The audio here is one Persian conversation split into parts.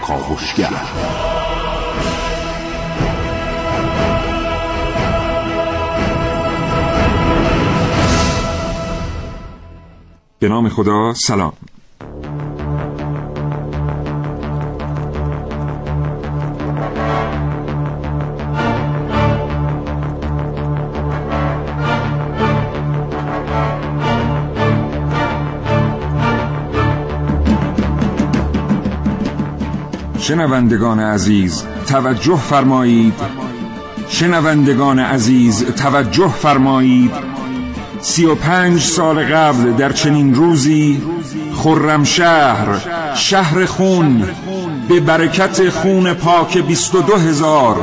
کاوشگر به نام خدا سلام. شنوندگان عزیز توجه فرمایید. شنوندگان عزیز توجه فرمایید. سی و پنج سال قبل در چنین روزی خرمشهر شهر خون به برکت خون پاک بیست و دو هزار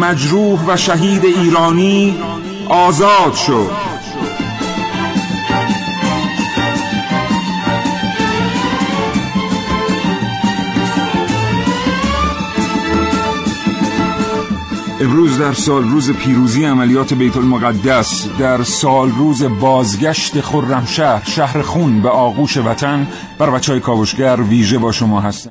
مجروح و شهید ایرانی آزاد شد. امروز در سال روز پیروزی عملیات بیت المقدس در سال روز بازگشت خرمشهر شهر خون به آغوش وطن بر بچه های کاوشگر ویژه با شما هستم.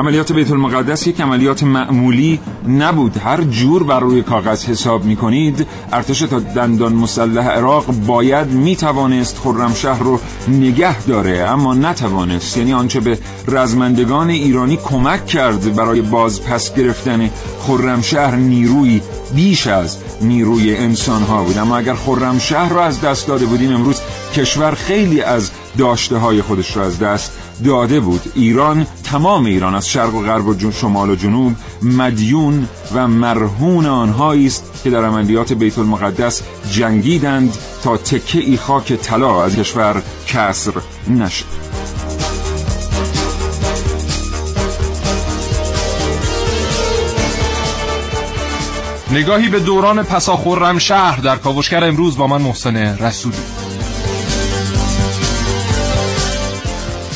عملیات بیت المقدس یک عملیات معمولی نبود. هر جور بر روی کاغذ حساب می کنید ارتش تا دندان مسلح عراق باید می توانست خرمشهر رو نگه داره اما نتوانست. یعنی آنچه به رزمندگان ایرانی کمک کرد برای باز پس گرفتن خرمشهر نیروی بیش از نیروی انسان ها بود. اما اگر خرمشهر رو از دست داده بودیم امروز کشور خیلی از داشته های خودش را از دست داده بود. ایران تمام ایران از شرق و غرب و شمال و جنوب مدیون و مرهون آنهایی است که در عملیات بیت المقدس جنگیدند تا تکه ای خاک طلا از کشور کسر نشد. نگاهی به دوران پساخورم شهر در کاوشگر امروز با من محسن رسولی.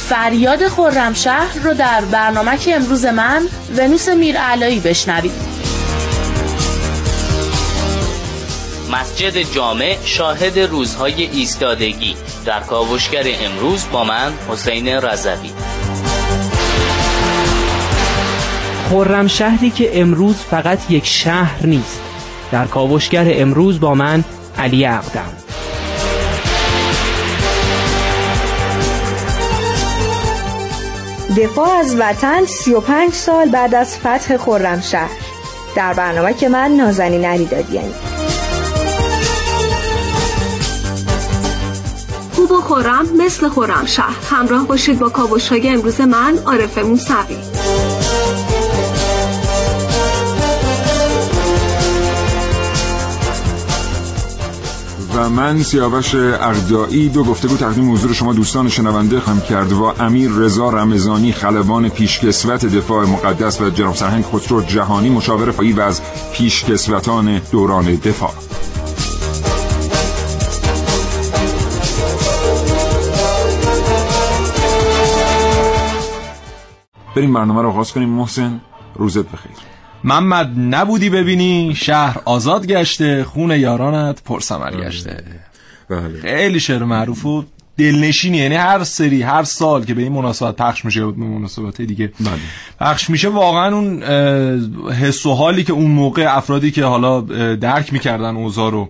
فریاد خرمشهر رو در برنامه که امروز من ونوس میرعلایی بشنوید. مسجد جامع شاهد روزهای ایستادگی در کاوشگر امروز با من حسین رضوی. خرم شهری که امروز فقط یک شهر نیست. در کاوشگر امروز با من علی اقدم دفاع از وطن 35 سال بعد از فتح خرمشهر. در برنامه که من نازنین علی خوب و خورم مثل خرمشهر. همراه باشید با کاوش های امروز من عارف موسوی. و من سیاوش اردایی دو گفتگو تقدیم حضور شما دوستان شنونده خواهم کرد و امیر رضا رمزانی خلبان پیشکسوت دفاع مقدس و جناب سرهنگ خسرو جهانی مشاور فایی و از پیشکسوتان دوران دفاع. بریم برنامه رو آغاز کنیم. محسن روزت بخیر. محمد نبودی ببینی شهر آزاد گشته خون یارانت پرسمر گشته بله خیلی شعر معروف و دلنشینی یعنی هر سری هر سال که به این مناسبت پخش میشه به مناسبت دیگه بله. پخش میشه واقعا اون حس و حالی که اون موقع افرادی که حالا درک می‌کردن اوضاع رو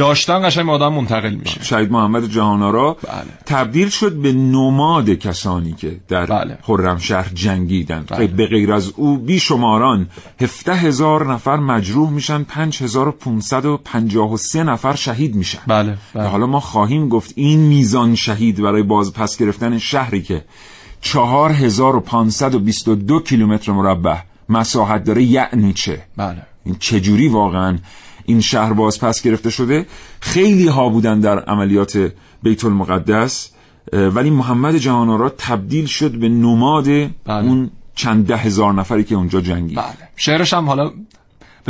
داشتن قشنگ به آدم منتقل میشه شهید محمد جهانارا بله. تبدیل شد به نماد کسانی که در بله. خرمشهر جنگیدند بله. به غیر از او بیشماران هفته هزار نفر مجروح میشن پنج هزار و پونصد و پنجاه و سه نفر شهید میشن بله, بله. حالا ما خواهیم گفت این میزان شهید برای باز پس گرفتن شهری که چهار هزار و پانصد و بیست و دو کیلومتر مربع مساحت داره یعنی چه بله این چجوری واقعا این شهر باز پس گرفته شده. خیلی ها بودن در عملیات بیت المقدس ولی محمد جهانارا تبدیل شد به نماد بله. اون چند ده هزار نفری که اونجا جنگید. بله. شعرش هم حالا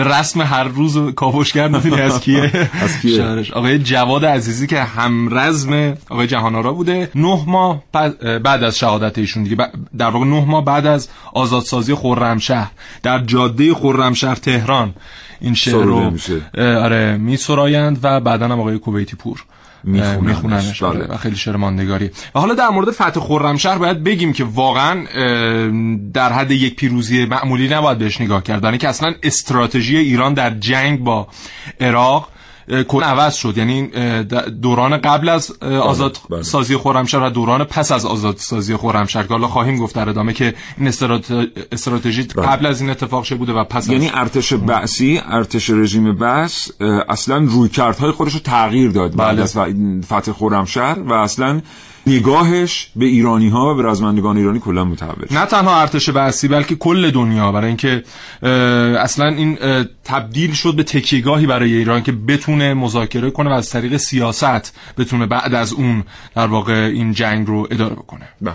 به رسم هر روز کاوشگر می‌دونی از کیه؟ از کیه؟ آقای جواد عزیزی که هم رزم آقای جهانارا بوده. نه ماه بعد از شهادت ایشون دیگه. در واقع نه ماه بعد از آزادسازی خرمشهر. در جاده خرمشهر تهران. این شعر رو آره میسرایند و بعدا هم آقای کویتی پور. میخوننش. بله. و خیلی شعر ماندگاری و حالا در مورد فتح خرمشهر باید بگیم که واقعا در حد یک پیروزی معمولی نباید بهش نگاه کرد برای که اصلا استراتژی ایران در جنگ با عراق کل عوض شد یعنی دوران قبل از اه، آزاد بله. سازی خرمشهر و دوران پس از آزاد سازی خرمشهر که حالا خواهیم گفت در ادامه که این استرات- استراتژی قبل از این اتفاق چه بوده و پس بله. یعنی از ارتش بعثی ارتش رژیم بعث اه، اصلا رویکردهای خودش رو تغییر داد بعد بله. از ف- فتح خرمشهر و اصلا نگاهش به ایرانی ها و به رزمندگان ایرانی کلا متحول نه تنها ارتش بعثی بلکه کل دنیا. برای اینکه اصلا این تبدیل شد به تکیهگاهی برای ایران که بتونه مذاکره کنه و از طریق سیاست بتونه بعد از اون در واقع این جنگ رو اداره بکنه. بله.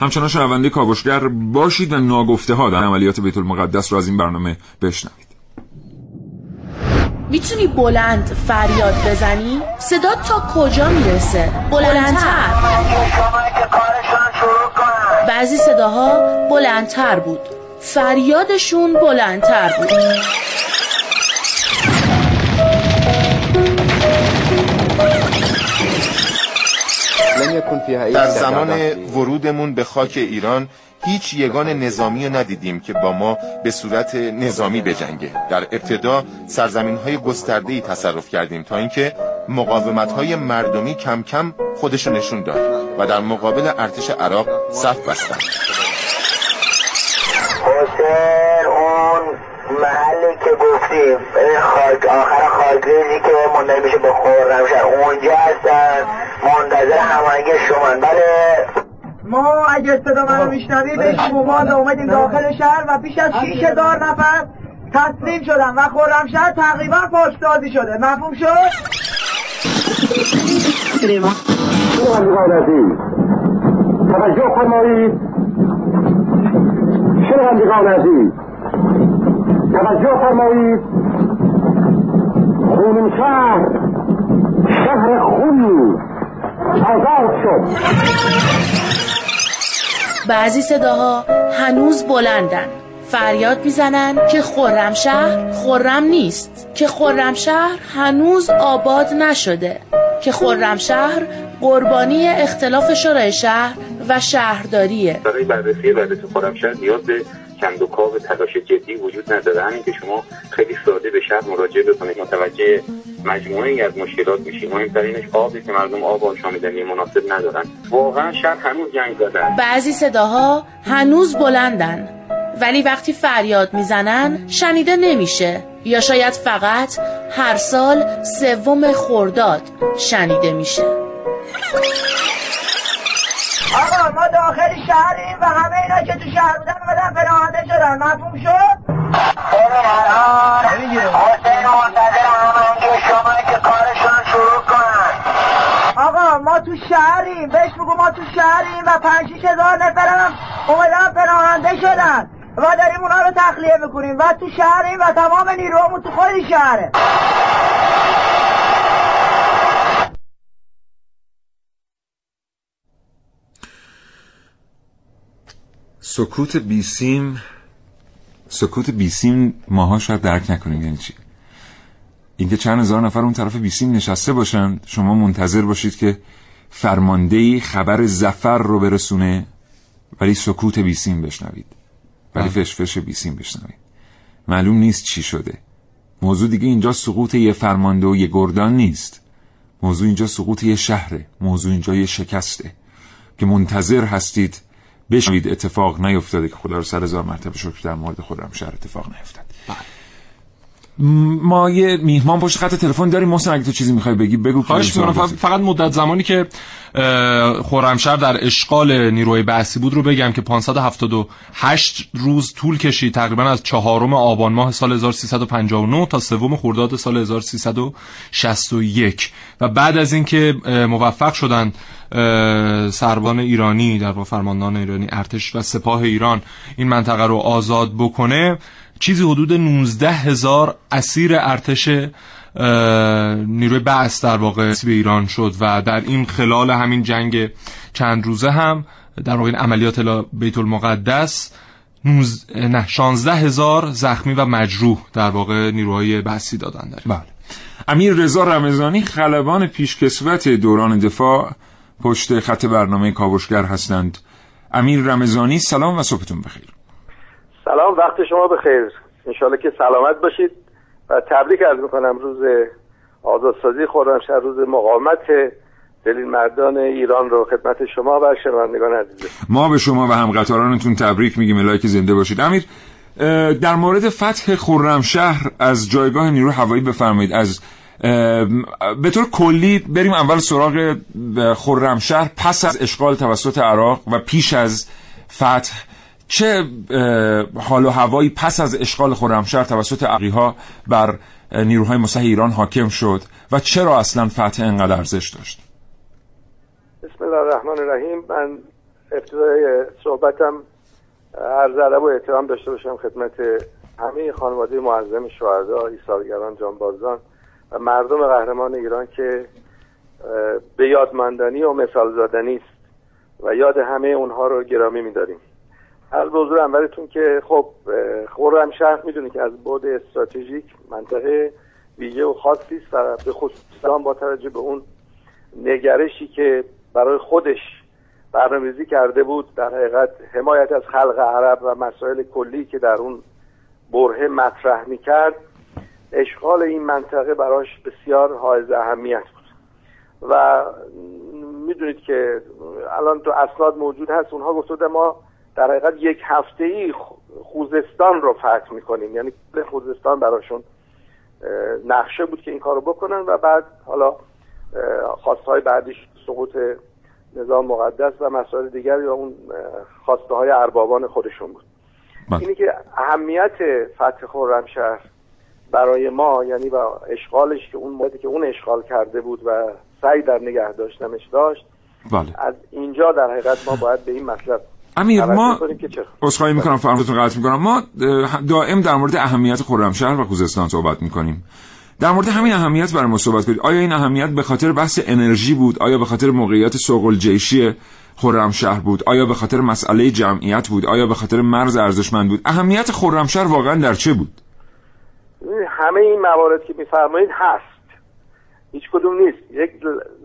همچنان شنونده کاوشگر باشید و ناگفته ها در عملیات بیت المقدس رو از این برنامه بشنوید. می‌تونی بلند فریاد بزنی؟ صدا تا کجا می‌رسه؟ بلندتر بعضی صداها بلندتر بود فریادشون بلندتر بود در زمان ورودمون به خاک ایران هیچ یگان نظامی رو ندیدیم که با ما به صورت نظامی بجنگه. در ابتدا سرزمین های گسترده تصرف کردیم تا اینکه مقاومت های مردمی کم کم خودشو نشون داد و در مقابل ارتش عراق صف حسین اون محلی که گفتیم. خاک آخر خاکریزی که منتهی میشه به خرمشهر اونجا هستن. منتظر هماهنگی شما بله. ما اگه صدا منو میشنوی به شما اومدیم داخل شهر و بیش از 6000 نفر تسلیم شدن و خرمشهر تقریبا پاکسازی شده. مفهوم شد؟ توجه فرمایید. شنوندگان عزیز توجه فرمایید. خونین شهر شهر خونی آزاد شد. بعضی صداها هنوز بلندن. فریاد می‌زنن که خرمشهر خرم نیست. که خرمشهر هنوز آباد نشده. که خرمشهر قربانی اختلاف شورای شهر و شهرداریه. برای بررسی وضعیت خرمشهر نیاز به کاو تلاش جدی وجود نداره. همین که شما خیلی ساده به شهر مراجعه بکنید متوجه مجموعه ای از مشکلات میشید. مهمترینش آبی که مردم آب آشامیدنی مناسب ندارن. واقعا شهر هنوز جنگ زدن بعضی صداها هنوز بلندن. ولی وقتی فریاد می‌زنن شنیده نمیشه. یا شاید فقط هر سال سوم خرداد شنیده میشه. آقا ما داخل شهریم و همه اینا که تو شهر بودن اومدن پناهنده شدن. مفهوم شد؟ حسین منتظر هماهنگی شما که کارشون رو شروع کنن. آقا ما تو شهریم. بهش بگو ما تو شهریم و پنج شیش هزار نفرم اومدن پناهنده شدن. و داریم اونا رو تخلیه می‌کنیم. و تو شهریم و تمام نیرومون تو خود شهره. سکوت بیسیم سکوت بیسیم ماها شاید درک نکنیم یعنی چی؟ اینکه چند هزار نفر اون طرف بیسیم نشسته باشن شما منتظر باشید که فرماندهی خبر زفر رو برسونه ولی سکوت بیسیم بشنوید. ولی فشفش بیسیم بشنوید. معلوم نیست چی شده. موضوع دیگه اینجا سقوط یه فرمانده و یه گردان نیست. موضوع اینجا سقوط یه شهره. موضوع اینجا یه شکسته. که منتظر هستید بشنوید اتفاق نیفتاده که خدا رو سر هزار مرتبه شکر در مورد خودم شهر اتفاق نیفتاد. ما یه میهمان پشت خط تلفن داریم محسن اگه تو چیزی می‌خوای بگی بگو خواهش می‌کنم. فقط مدت زمانی که خرمشهر در اشغال نیروی بعثی بود رو بگم که 578 روز طول کشید تقریبا از چهارم آبان ماه سال 1359 تا سوم خرداد سال 1361 و بعد از اینکه موفق شدند سربان ایرانی در با فرماندهان ایرانی ارتش و سپاه ایران این منطقه رو آزاد بکنه چیزی حدود 19 هزار اسیر ارتش نیروی بعث در واقع به ایران شد و در این خلال همین جنگ چند روزه هم در واقع این عملیات بیت المقدس نوز... نه 16 هزار زخمی و مجروح در واقع نیروهای بعثی دادن داریم بله. امیر رضا رمضانی خلبان پیشکسوت دوران دفاع پشت خط برنامه کاوشگر هستند. امیر رمضانی سلام و صبحتون بخیر. سلام وقت شما بخیر. انشالله که سلامت باشید. و تبریک از می‌کنم روز آزادسازی خرمشهر روز مقاومت دلیل مردان ایران رو خدمت شما و شنوندگان عزیز. ما به شما و همقطارانتون تبریک میگیم. الهی که زنده باشید. امیر در مورد فتح خرمشهر از جایگاه نیرو هوایی بفرمایید. از به طور کلی بریم اول سراغ خرمشهر پس از اشغال توسط عراق و پیش از فتح چه حال و هوایی پس از اشغال خرمشهر توسط ها بر نیروهای مسلح ایران حاکم شد و چرا اصلا فتح انقدر ارزش داشت؟ بسم الله الرحمن الرحیم. من ابتدای صحبتم عرض ادب و احترام داشته باشم خدمت همه خانواده معظم شهدا ایثارگران جانبازان و مردم قهرمان ایران که به یادماندنی و مثال زادنی است و یاد همه اونها رو گرامی میداریم. از حضور اولتون که خب خورم شهر می‌دونی که از بعد استراتژیک منطقه ویژه و خاصی است و به خصوص با توجه به اون نگرشی که برای خودش برنامه‌ریزی کرده بود در حقیقت حمایت از خلق عرب و مسائل کلی که در اون بره مطرح می‌کرد اشغال این منطقه براش بسیار حائز اهمیت بود. و می‌دونید که الان تو اسناد موجود هست اونها گفته ما در حقیقت یک هفته ای خوزستان رو فتح می‌کنیم یعنی خوزستان براشون نقشه بود که این کارو بکنن و بعد حالا خواسته های بعدیش سقوط نظام مقدس و مسائل دیگر یا اون خواسته های اربابان خودشون بود بله. اینی که اهمیت فتح خرمشهر برای ما یعنی و اشغالش که اون مدتی که اون اشغال کرده بود و سعی در نگه داشتنش داشت بله. از اینجا در حقیقت ما باید به این مطلب امیر ما اصخایی می‌کنم فرمتون قطع می‌کنم. ما دائم در مورد اهمیت خرمشهر و خوزستان صحبت می‌کنیم. در مورد همین اهمیت برای ما صحبت کنید. آیا این اهمیت به خاطر بحث انرژی بود؟ آیا به خاطر موقعیت سوق الجیشی خرمشهر بود؟ آیا به خاطر مسئله جمعیت بود؟ آیا به خاطر مرز ارزشمند بود؟ اهمیت خرمشهر واقعا در چه بود؟ همه این موارد که میفرمایید هست. هیچ کدوم نیست. یک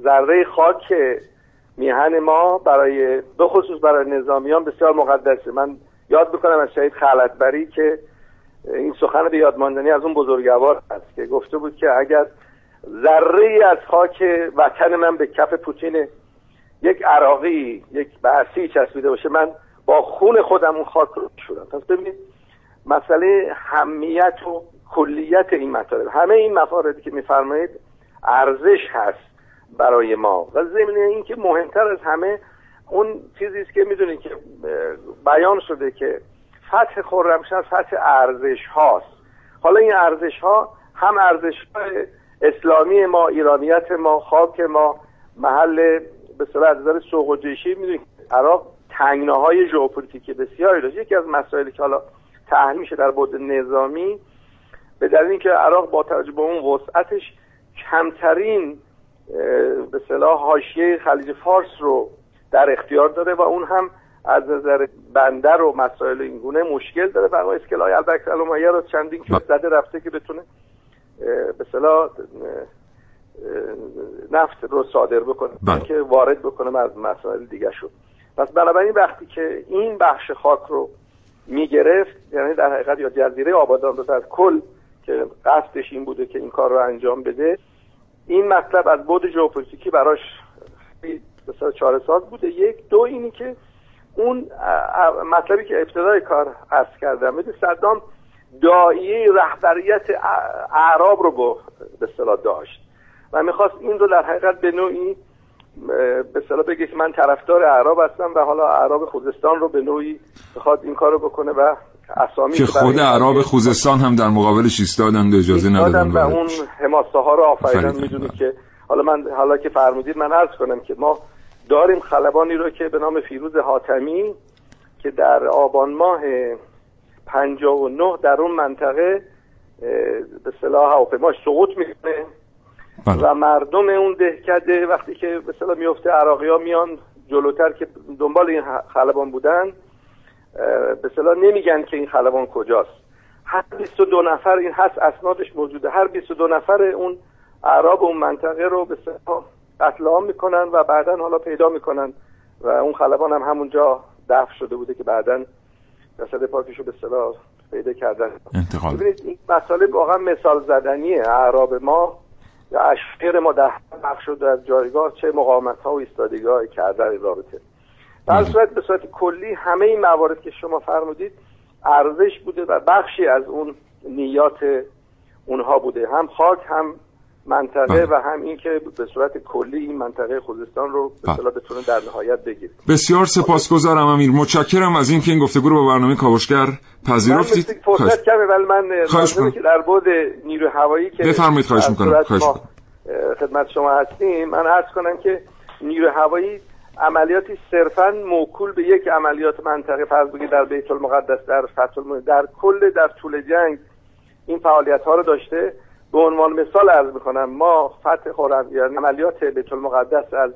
ذره خاک میهن ما برای به خصوص برای نظامیان بسیار مقدسه. من یاد بکنم از شهید خلطبری که این سخن به یادماندنی از اون بزرگوار هست که گفته بود که اگر ذره از خاک وطن من به کف پوتین یک عراقی یک بعثی چسبیده باشه من با خون خودم اون خاک رو شدم پس ببینید مسئله همیت و کلیت این مطالب همه این مفاردی که میفرمایید ارزش هست. برای ما. و ضمن اینکه مهمتر از همه اون چیزی است که می‌دونید که بیان شده که فتح خرمشهر فتح ارزش هاست حالا این ارزش ها هم ارزش اسلامی ما ایرانیت ما خاک ما محل به صورت نظر سوق و جیشی می‌دونید عراق تنگناهای ژئوپلیتیکی بسیاری داشت. یکی از مسائلی که حالا تحلیل میشه در بود نظامی به دلیل اینکه عراق با توجه به اون وسعتش کمترین به صلاح حاشیه خلیج فارس رو در اختیار داره و اون هم از نظر بندر و مسائل اینگونه مشکل داره و اسکلای البکر علمایه رو چندین که زده رفته که بتونه به صلاح نفت رو صادر بکنه بله. که وارد بکنه از مسائل دیگه شد پس بنابراین وقتی که این بخش خاک رو می‌گرفت یعنی در حقیقت یا جزیره آبادان رو در کل که قصدش این بوده که این کار رو انجام بده این مطلب از بود ژئوپلیتیکی براش بسیار چاره ساز بوده. یک دو اینی که اون مطلبی که ابتدای کار عرض کردم بده صدام دایه رهبریت اعراب رو به اصطلاح داشت و می‌خواست این رو در حقیقت به نوعی به صلاح بگه که من طرفدار اعراب هستم و حالا اعراب خوزستان رو به نوعی بخواد این کارو بکنه و اسامی که خود اعراب خوزستان هم در مقابلش ایستادند و اجازه ندادن و اون حماسه ها رو آفریدن. می‌دونید که حالا من حالا که فرمودید من عرض کنم که ما داریم خلبانی رو که به نام فیروز حاتمی که در آبان ماه 59 در اون منطقه به صلاح هواپیماش سقوط می‌کنه. بله. و مردم اون دهکده وقتی که به صلاح میفته عراقی ها میان جلوتر که دنبال این خلبان بودن به صلاح نمیگن که این خلبان کجاست. هر 22 نفر این هست اسنادش موجوده. هر 22 نفر اون اعراب اون منطقه رو به قتل عام می‌کنن و بعدا حالا پیدا می‌کنن و اون خلبان هم همونجا دفن شده بوده که بعدا جسد پاکشو به صلاح پیدا کردن. انتقال. ببینید این مسئله واقعا مثال زدنیه. اعراب ما یا اشعر ما در بخش شده از جایگاه چه مقاومت ها و ایستادگاه کردن رابطه. در صورت به صورت کلی همه این موارد که شما فرمودید ارزش بوده و بخشی از اون نیات اونها بوده. هم خاک هم منطقه و هم این که به صورت کلی این منطقه خوزستان رو به اصطلاح بتونه در نهایت بگیره. بسیار سپاسگزارم امیر. متشکرم از اینکه این گفتگو رو با برنامه کاوشگر پذیرفتید. فرصت کمه ولی من خواهش که در بود نیرو هوایی که بفرمایید خواهش می‌کنم. خواهش خدمت شما هستیم من عرض کنم که نیرو هوایی عملیاتی صرفا موکول به یک عملیات منطقه فرض بگید در بیت المقدس در فتح در کل در طول جنگ این فعالیت ها رو داشته. به عنوان مثال عرض می‌کنم ما فتح خورم یعنی عملیات بیت المقدس از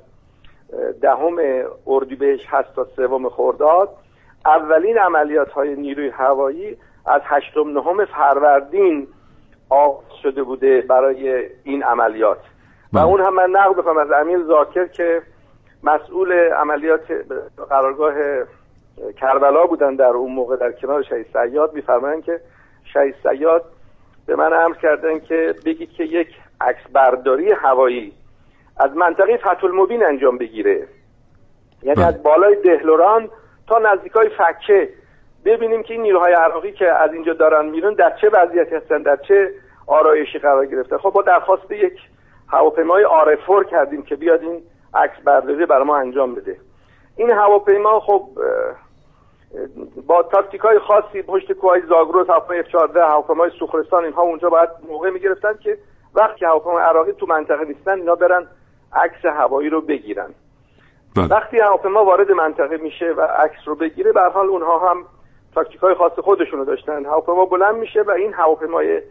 دهم اردیبهشت هست تا سوم خرداد اولین عملیات های نیروی هوایی از هشتم نهم فروردین آغاز شده بوده برای این عملیات. و اون هم من نقل بکنم از امیر زاکر که مسئول عملیات قرارگاه کربلا بودن در اون موقع در کنار شهید سیاد. میفرمایند که شهید سیاد به من امر کردن که بگید که یک عکس برداری هوایی از منطقه فتح المبین انجام بگیره. یعنی از بالای دهلوران تا نزدیک های فکه. ببینیم که این نیروهای عراقی که از اینجا دارن میرون در چه وضعیتی هستن در چه آرایشی قرار گرفته خب با درخواست یک هواپیمای آرفور کردیم که بیاد این عکس برداری برای ما انجام بده. این هواپیما خب با تاکتیک های خاصی پشت کوهای زاگرس هواپیمای F14 هواپیمای سوخرستان اینها اونجا باید موقع می‌گرفتن که وقتی هواپیمای عراقی تو منطقه نیستن اینا برن عکس هوایی رو بگیرن. بله. وقتی هواپیما وارد منطقه میشه و عکس رو بگیره به حال اونها هم تاکتیک های خاص خودشون رو داشتن. هواپیما بلند میشه و این هواپیمای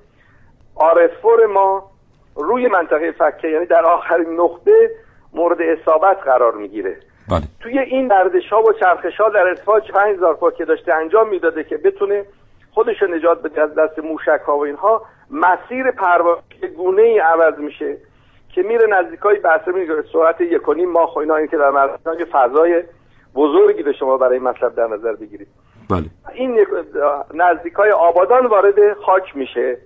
آرفور ما روی منطقه فکه یعنی در آخرین نقطه مورد اصابت قرار می‌گیره بله. توی این گردش ها و چرخش ها در ارتفاع 5000 فوت که داشته انجام می‌داده که بتونه خودش رو نجات بده از دست موشک ها و اینها مسیر پرواز گونه ای عوض میشه که میره نزدیکای بحثه میگه سرعت یک و نیم ماه و اینا این که در مرزان یه فضای بزرگی به شما برای مطلب در نظر بگیرید بله. این نزدیکای آبادان وارد خاک میشه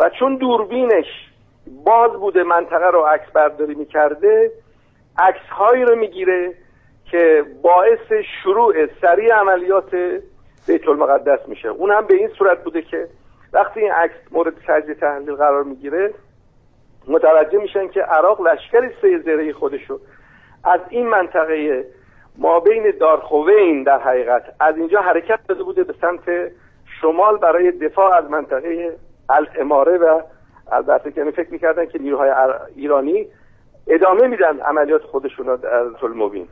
و چون دوربینش باز بوده منطقه رو عکس برداری می‌کرده عکس هایی رو می‌گیره که باعث شروع سریع عملیات بیت المقدس میشه. اون هم به این صورت بوده که وقتی این عکس مورد تجزیه تحلیل قرار می‌گیره متوجه میشن که عراق لشکری سه زره خودشو از این منطقه ما بین دارخوین در حقیقت از اینجا حرکت داده بوده به سمت شمال برای دفاع از منطقه الاماره و البته که فکر می‌کردن که نیروهای ایرانی ادامه میدن عملیات خودشون در المبین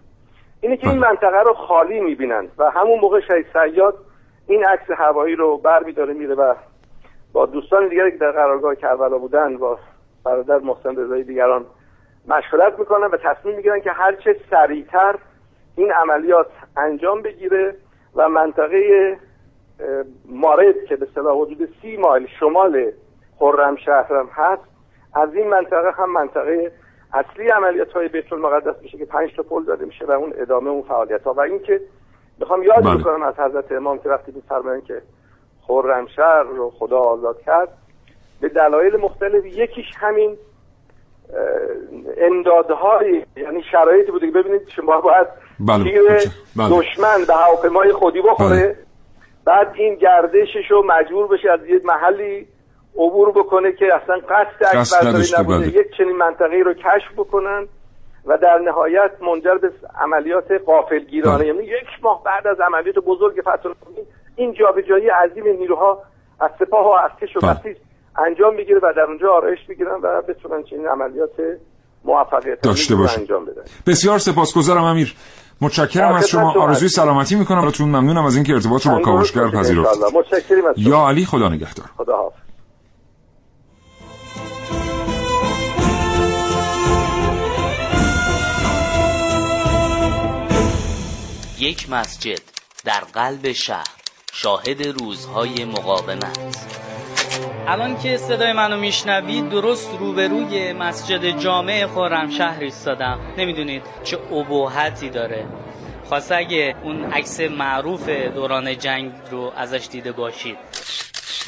اینه که این منطقه رو خالی می‌بینن و همون موقع شهید سیاد این عکس هوایی رو بر میداره میره و با دوستان دیگری که در قرارگاه کربلا بودن با برادر محسن رضایی دیگران مشورت می‌کنن و تصمیم می‌گیرن که هرچه سریعتر این عملیات انجام بگیره و منطقه مارد که به صلاح حدود سی مایل شمال خرمشهر هم هست از این منطقه هم منطقه اصلی عملیات های بیت المقدس میشه که پنج تا پل داده میشه و اون ادامه اون فعالیت ها و اینکه می‌خوام یاد بله. بکنم از حضرت امام که وقتی میفرمایند که خرمشهر رو خدا آزاد کرد به دلایل مختلف یکیش همین امدادهای یعنی شرایطی بوده که ببینید شما باید بله. تیر بله. دشمن به هواپیمای خودی بخوره بله. بعد این گردشش رو مجبور بشه از یه محلی عبور بکنه که اصلا قصد نداشته، نبوده بله. یک چنین منطقه رو کشف بکنن و در نهایت منجر به عملیات قافلگیرانه یعنی یک ماه بعد از عملیات بزرگ فتح این جابجایی عظیم نیروها از سپاه و ارتش و بسیج انجام می‌گیره و در اونجا آرایش می‌گیرن و بتونن چنین عملیات موفقیت داشته باشه انجام بدن. بسیار سپاسگزارم امیر. متشکرم از شما. آرزوی سلامتی می‌کنم براتون. ممنونم از اینکه ارتباط رو با کاوشگر پذیرفتید. شما. یا علی خدا نگهدار. خدا حافظ یک مسجد در قلب شهر شاهد روزهای مقاومت. الان که صدای منو میشنوید درست روبروی مسجد جامع خرمشهر ایستادم. نمی‌دونید چه ابهتی داره. خواسته اگه اون عکس معروف دوران جنگ رو ازش دیده باشید.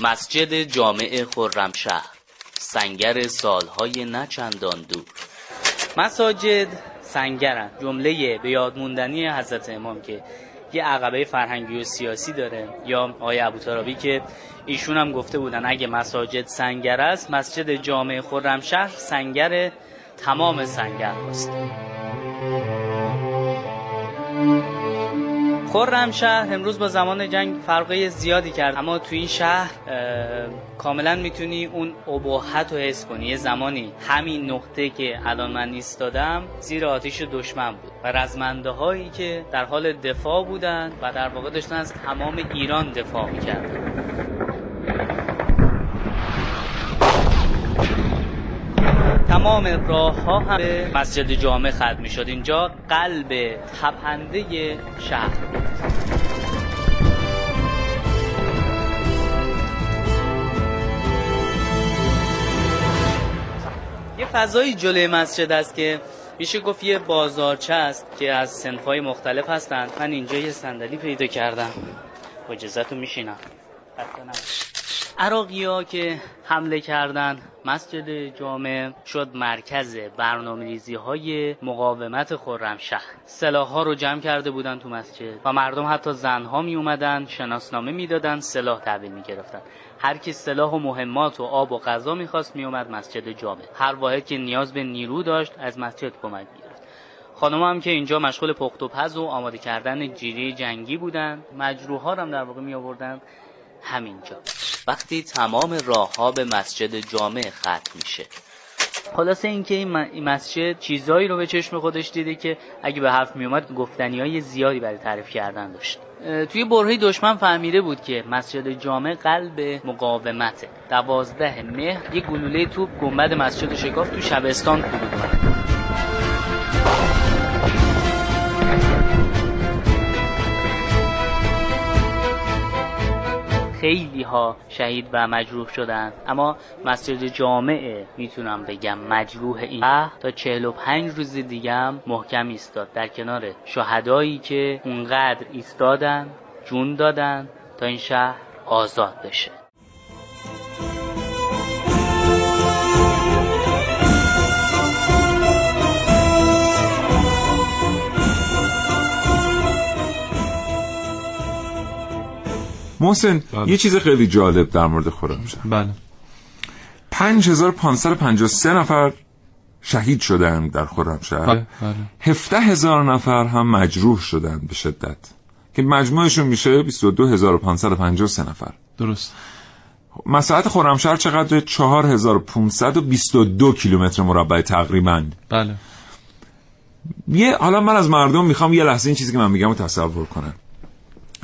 مسجد جامع خرمشهر سنگر سالهای نچندان دور. مساجد سنگرن. جمله به یاد موندنی حضرت امام که یه عقبه فرهنگی و سیاسی داره. یا آقای ابوترابی که ایشون هم گفته بودن اگه مساجد سنگر است مسجد جامع خرمشهر سنگر تمام سنگر است خرمشهر امروز با زمان جنگ فرقه زیادی کرد. اما تو این شهر کاملا می‌تونی اون ابهت رو حس کنی. یه زمانی همین نقطه که الان من ایستادم زیر آتیش دشمن بود و رزمنده هایی که در حال دفاع بودن و در واقع داشتن از تمام ایران دفاع می‌کردن. تمام راه ها هم به مسجد جامع ختم می شد اینجا قلب تپنده شهر بود. یه فضایی جلوی مسجد است که میشه گفت یه بازارچه است که از سنفای مختلف هستند. من اینجا یه صندلی پیدا کردم. با اجازتون میشینم. عراقی ها که حمله کردن مسجد جامع شد مرکز برنامه ریزی های مقاومت خرمشهر. سلاح ها رو جمع کرده بودن تو مسجد و مردم حتی زن ها می اومدن شناسنامه می‌دادن سلاح تحویل می گرفتن هر کی سلاح و مهمات و آب و غذا می‌خواست میومد مسجد جامع. هر واحد که نیاز به نیرو داشت از مسجد کمک گرفت خانم هم که اینجا مشغول پخت و پز و آماده کردن جیره جنگی بودن مجروح هم در واقع می آوردن همینجا. وقتی تمام راه ها به مسجد جامع ختم میشه. خلاصه اینکه این مسجد چیزایی رو به چشم خودش دیده که اگه به حرف میومد گفتنی های زیادی برای تعریف کردن داشت. توی برهی دشمن فهمیده بود که مسجد جامع قلب مقاومته. دوازده مهر یک گلوله توپ گنبد مسجد شکاف تو شبستان فرود خیلی ها شهید و مجروح شدن اما مسجد جامعه می‌تونم بگم مجروح این تا 45 روز دیگه هم محکم ایستاد. در کنار شهدایی که اونقدر ایستادن جون دادن تا این شهر آزاد بشه. محسن بله. یه چیز خیلی جالب در مورد خرمشهر بله. 5553 نفر شهید شدن در خرمشهر. بله بله. 17000 نفر هم مجروح شدن به شدت. که مجموعشون میشه 22553 نفر. درست. مساحت خرمشهر چقدر 4522 کیلومتر مربع تقریبا. بله. یه حالا من از مردم می‌خوام یه لحظه این چیزی که من میگم رو تصور کنم.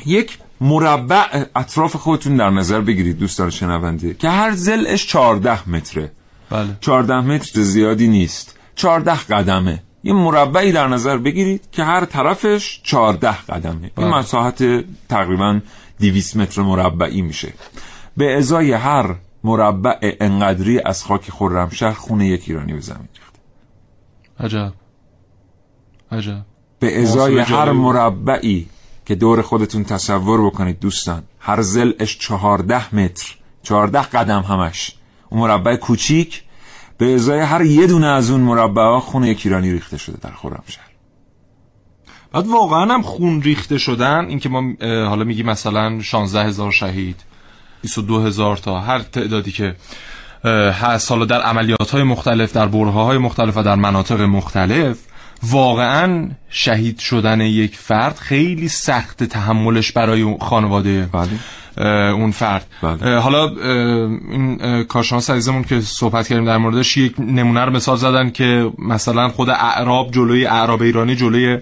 یک مربع اطراف خودتون در نظر بگیرید دوستان شنونده که هر زلش 14 متره. بله. 14 متر زیادی نیست. 14 قدمه. یه مربعی در نظر بگیرید که هر طرفش 14 قدمه. این بله. مساحت تقریبا 200 متر مربعی میشه. به ازای هر مربع انقدری از خاک خرمشهر خونه یک ایرانی به زمین ریخته. عجب. عجب. به ازای هر. مربعی که دور خودتون تصور بکنید دوستان. هر زلش چهارده متر. چهارده قدم همش. اون مربع کوچیک. به ازای هر یه دونه از اون مربع خونه یک ایرانی ریخته شده در خرمشهر بعد واقعا هم خون ریخته شدن. اینکه ما حالا میگی مثلا 16 هزار شهید 22 هزار تا. هر تعدادی که هست. حالا در عملیات های مختلف در برهه های مختلف و در مناطق مختلف. واقعا شهید شدن یک فرد خیلی سخت تحملش برای خانواده بله. اون فرد بله. حالا این کارشناس عزیزمون که صحبت کردیم در موردش یک نمونه رو مثال زدن که مثلا خود اعراب جلوی اعراب ایرانی جلوی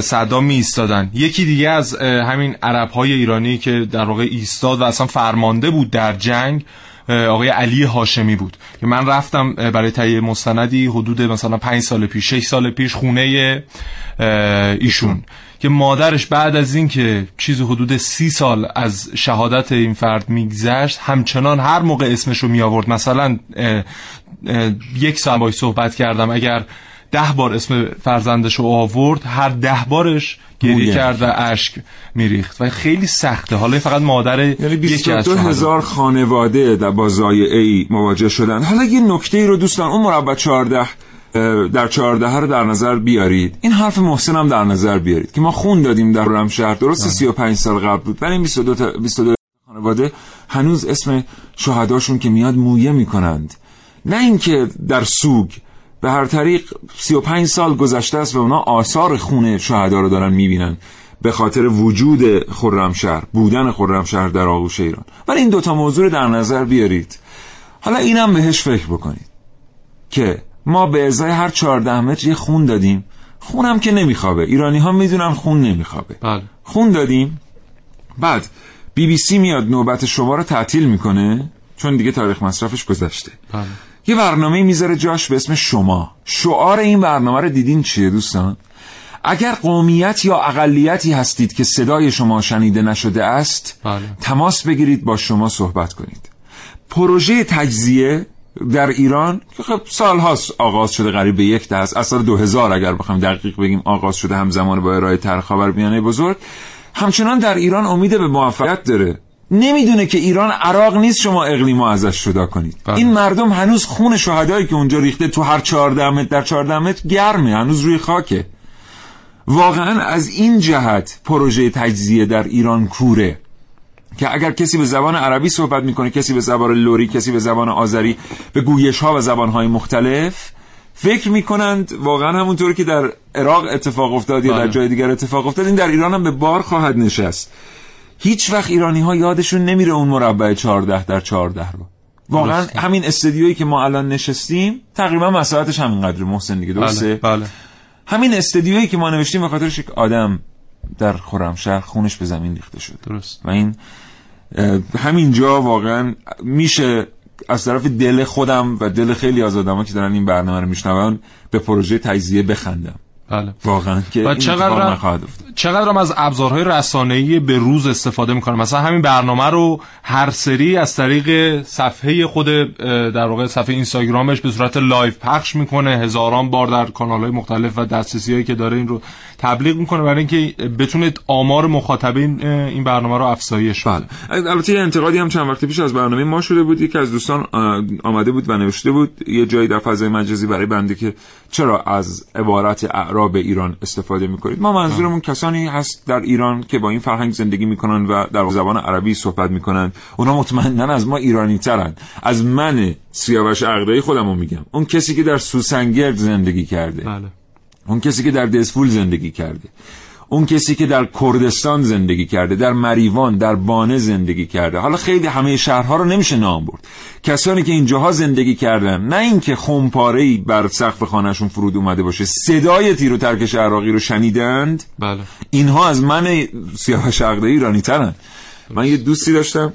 صدام می ایستادن یکی دیگه از همین عرب های ایرانی که در واقع ایستاد و اصلا فرمانده بود در جنگ آقای علی هاشمی بود. که من رفتم برای تهیه مستندی حدود مثلا پنج سال پیش شش سال پیش خونه ایشون. که مادرش بعد از اینکه چیز حدود سی سال از شهادت این فرد میگذشت همچنان هر موقع اسمش رو می آورد مثلا یک سال باش صحبت کردم اگر ده بار اسم فرزندش رو آورد هر ده بارش گریه کرد و اشک میریخت. و خیلی سخته. حالا فقط مادر یعنی 22 هزار خانواده در با ای مواجه شدن. حالا یه نکته ای رو دوستان اون مربع 14 در 14 رو در نظر بیارید. این حرف محسن هم در نظر بیارید که ما خون دادیم در رمشهر درست 35 سال قبل بود ولی این 22 تا 22 خانواده هنوز اسم شهداشون که میاد مویه می‌کنند. نه اینکه در سوگ به هر طریق 35 سال گذشته است و اونا آثار خون شهدا رو دارن می‌بینن به خاطر وجود خرمشهر بودن خرمشهر در آغوش ایران. ولی این دوتا موضوع رو در نظر بیارید. حالا اینم بهش فکر بکنید که ما به ازای هر 14 متر یه خون دادیم. خونم که نمیخوابه. ایرانی ها می‌دونن خون نمیخوابه. بله. خون دادیم. بعد بی بی سی میاد نوبت شما رو تعطیل می‌کنه چون دیگه تاریخ مصرفش گذشته. بله. یه برنامه می‌ذاره جاش به اسم شما. شعار این برنامه رو دیدین چیه دوستان؟ اگر قومیت یا اقلیتی هستید که صدای شما شنیده نشده است بله. تماس بگیرید با شما صحبت کنید. پروژه تجزیه در ایران که خب سال هاست آغاز شده قریب به یک دست از سال 2000 اگر بخوایم دقیق بگیم آغاز شده همزمان با ارائه طرح خبر بیانیه بزرگ. همچنان در ایران امید به موفقیت داره. نمی‌دونه که ایران عراق نیست شما اقلیم ازش جدا کنید بله. این مردم هنوز خون شهدایی که اونجا ریخته تو هر 14 متر در 14 متر گرمه هنوز روی خاکه واقعا از این جهت پروژه تجزیه در ایران کوره که اگر کسی به زبان عربی صحبت می‌کنه کسی به زبان لوری کسی به زبان آذری به گویش ها و زبان های مختلف فکر می‌کنند واقعا همونطوری که در عراق اتفاق افتاد یا در بله. جای دیگر اتفاق افتاد این در ایران هم به بار خواهد نشست هیچ وقت ایرانی ها یادشون نمیره اون مربع 14 در 14 رو. واقعا درسته. همین استدیویی که ما الان نشستیم تقریبا مساحتش همینقدر محسن دیگه درسته؟ بله, بله. همین استدیویی که ما نوشتیم به خاطرش یک آدم در خرمشهر خونش به زمین ریخته شد درست. و این همینجا واقعا میشه از طرف دل خودم و دل خیلی از آدما که دارن این برنامه رو میشنون به پروژه تجزیه بخندم. بله. واقعا که و چقدر افتاد. چقدر هم از ابزارهای رسانه‌ای به روز استفاده می‌کنه مثلا همین برنامه رو هر سری از طریق صفحه خود در واقع صفحه اینستاگرامش به صورت live پخش می‌کنه. هزاران بار در کانالهای مختلف و دسترسی‌هایی که داره این رو تبلیغ می‌کنه برای اینکه بتونه آمار مخاطبین این برنامه رو افزایش بده بله. البته یه انتقادی هم چند وقت پیش از برنامه ما شده بود. یکی از دوستان آمده بود و نوشته بود. یه جایی در فضای مجازی برای بنده که چرا از عبارت اعراب ایران استفاده می‌کنید. ما منظورمون کسانی هست در ایران که با این فرهنگ زندگی می‌کنن و در زبان عربی صحبت می‌کنن. اونا مطمئنا از ما ایرانی ترن. از من سیاوش عقدایی خودمو میگم. اون کسی که در سوسنگرد زندگی کرده. بله. اون کسی که در دسفول زندگی کرده. اون کسی که در کردستان زندگی کرده در مریوان در بانه زندگی کرده. حالا خیلی همه شهرها رو نمیشه نام برد. کسانی که اینجاها زندگی کردن نه اینکه خمپاره‌ای بر سقف خانهشون فرود اومده باشه صدای تیر و ترکش عراقی رو شنیدند؟ بله. اینها از من سیاوش عقده ایرانی ترن. من یه دوستی داشتم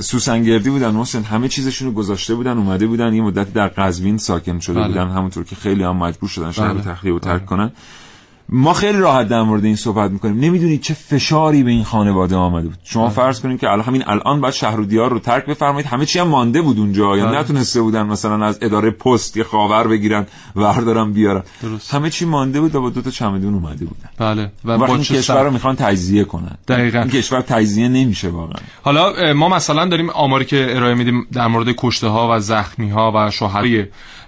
سوسنگردی بودن محسن همه چیزشون رو گذاشته بودن اومده بودن یه مدتی در قزوین ساکن شده بله. بودن همونطور که خیلی هم مجبور شدن شهر بله. تخلیه و ترک کنن. ما خیلی راحت در مورد این صحبت می‌کنیم. نمی‌دونید چه فشاری به این خانواده آمده بود. شما فرض کنید که الان همین الان بعد شهر و دیار رو ترک بفرمایید. همه چی هم مانده بود اونجا. یا بله. نتونسته بودن مثلا از اداره پست یه خاور بگیرن وردارن بیارن. درست. همه چی مانده بود و با دو تا چمدون اومده بودن. بله. و با این کشور رو می‌خوان تجزیه کنن. دقیقاً. این کشور تجزیه نمیشه واقعا. حالا ما مثلا داریم آماری که ارائه میدیم در مورد کشته ها و زخمی ها و اه،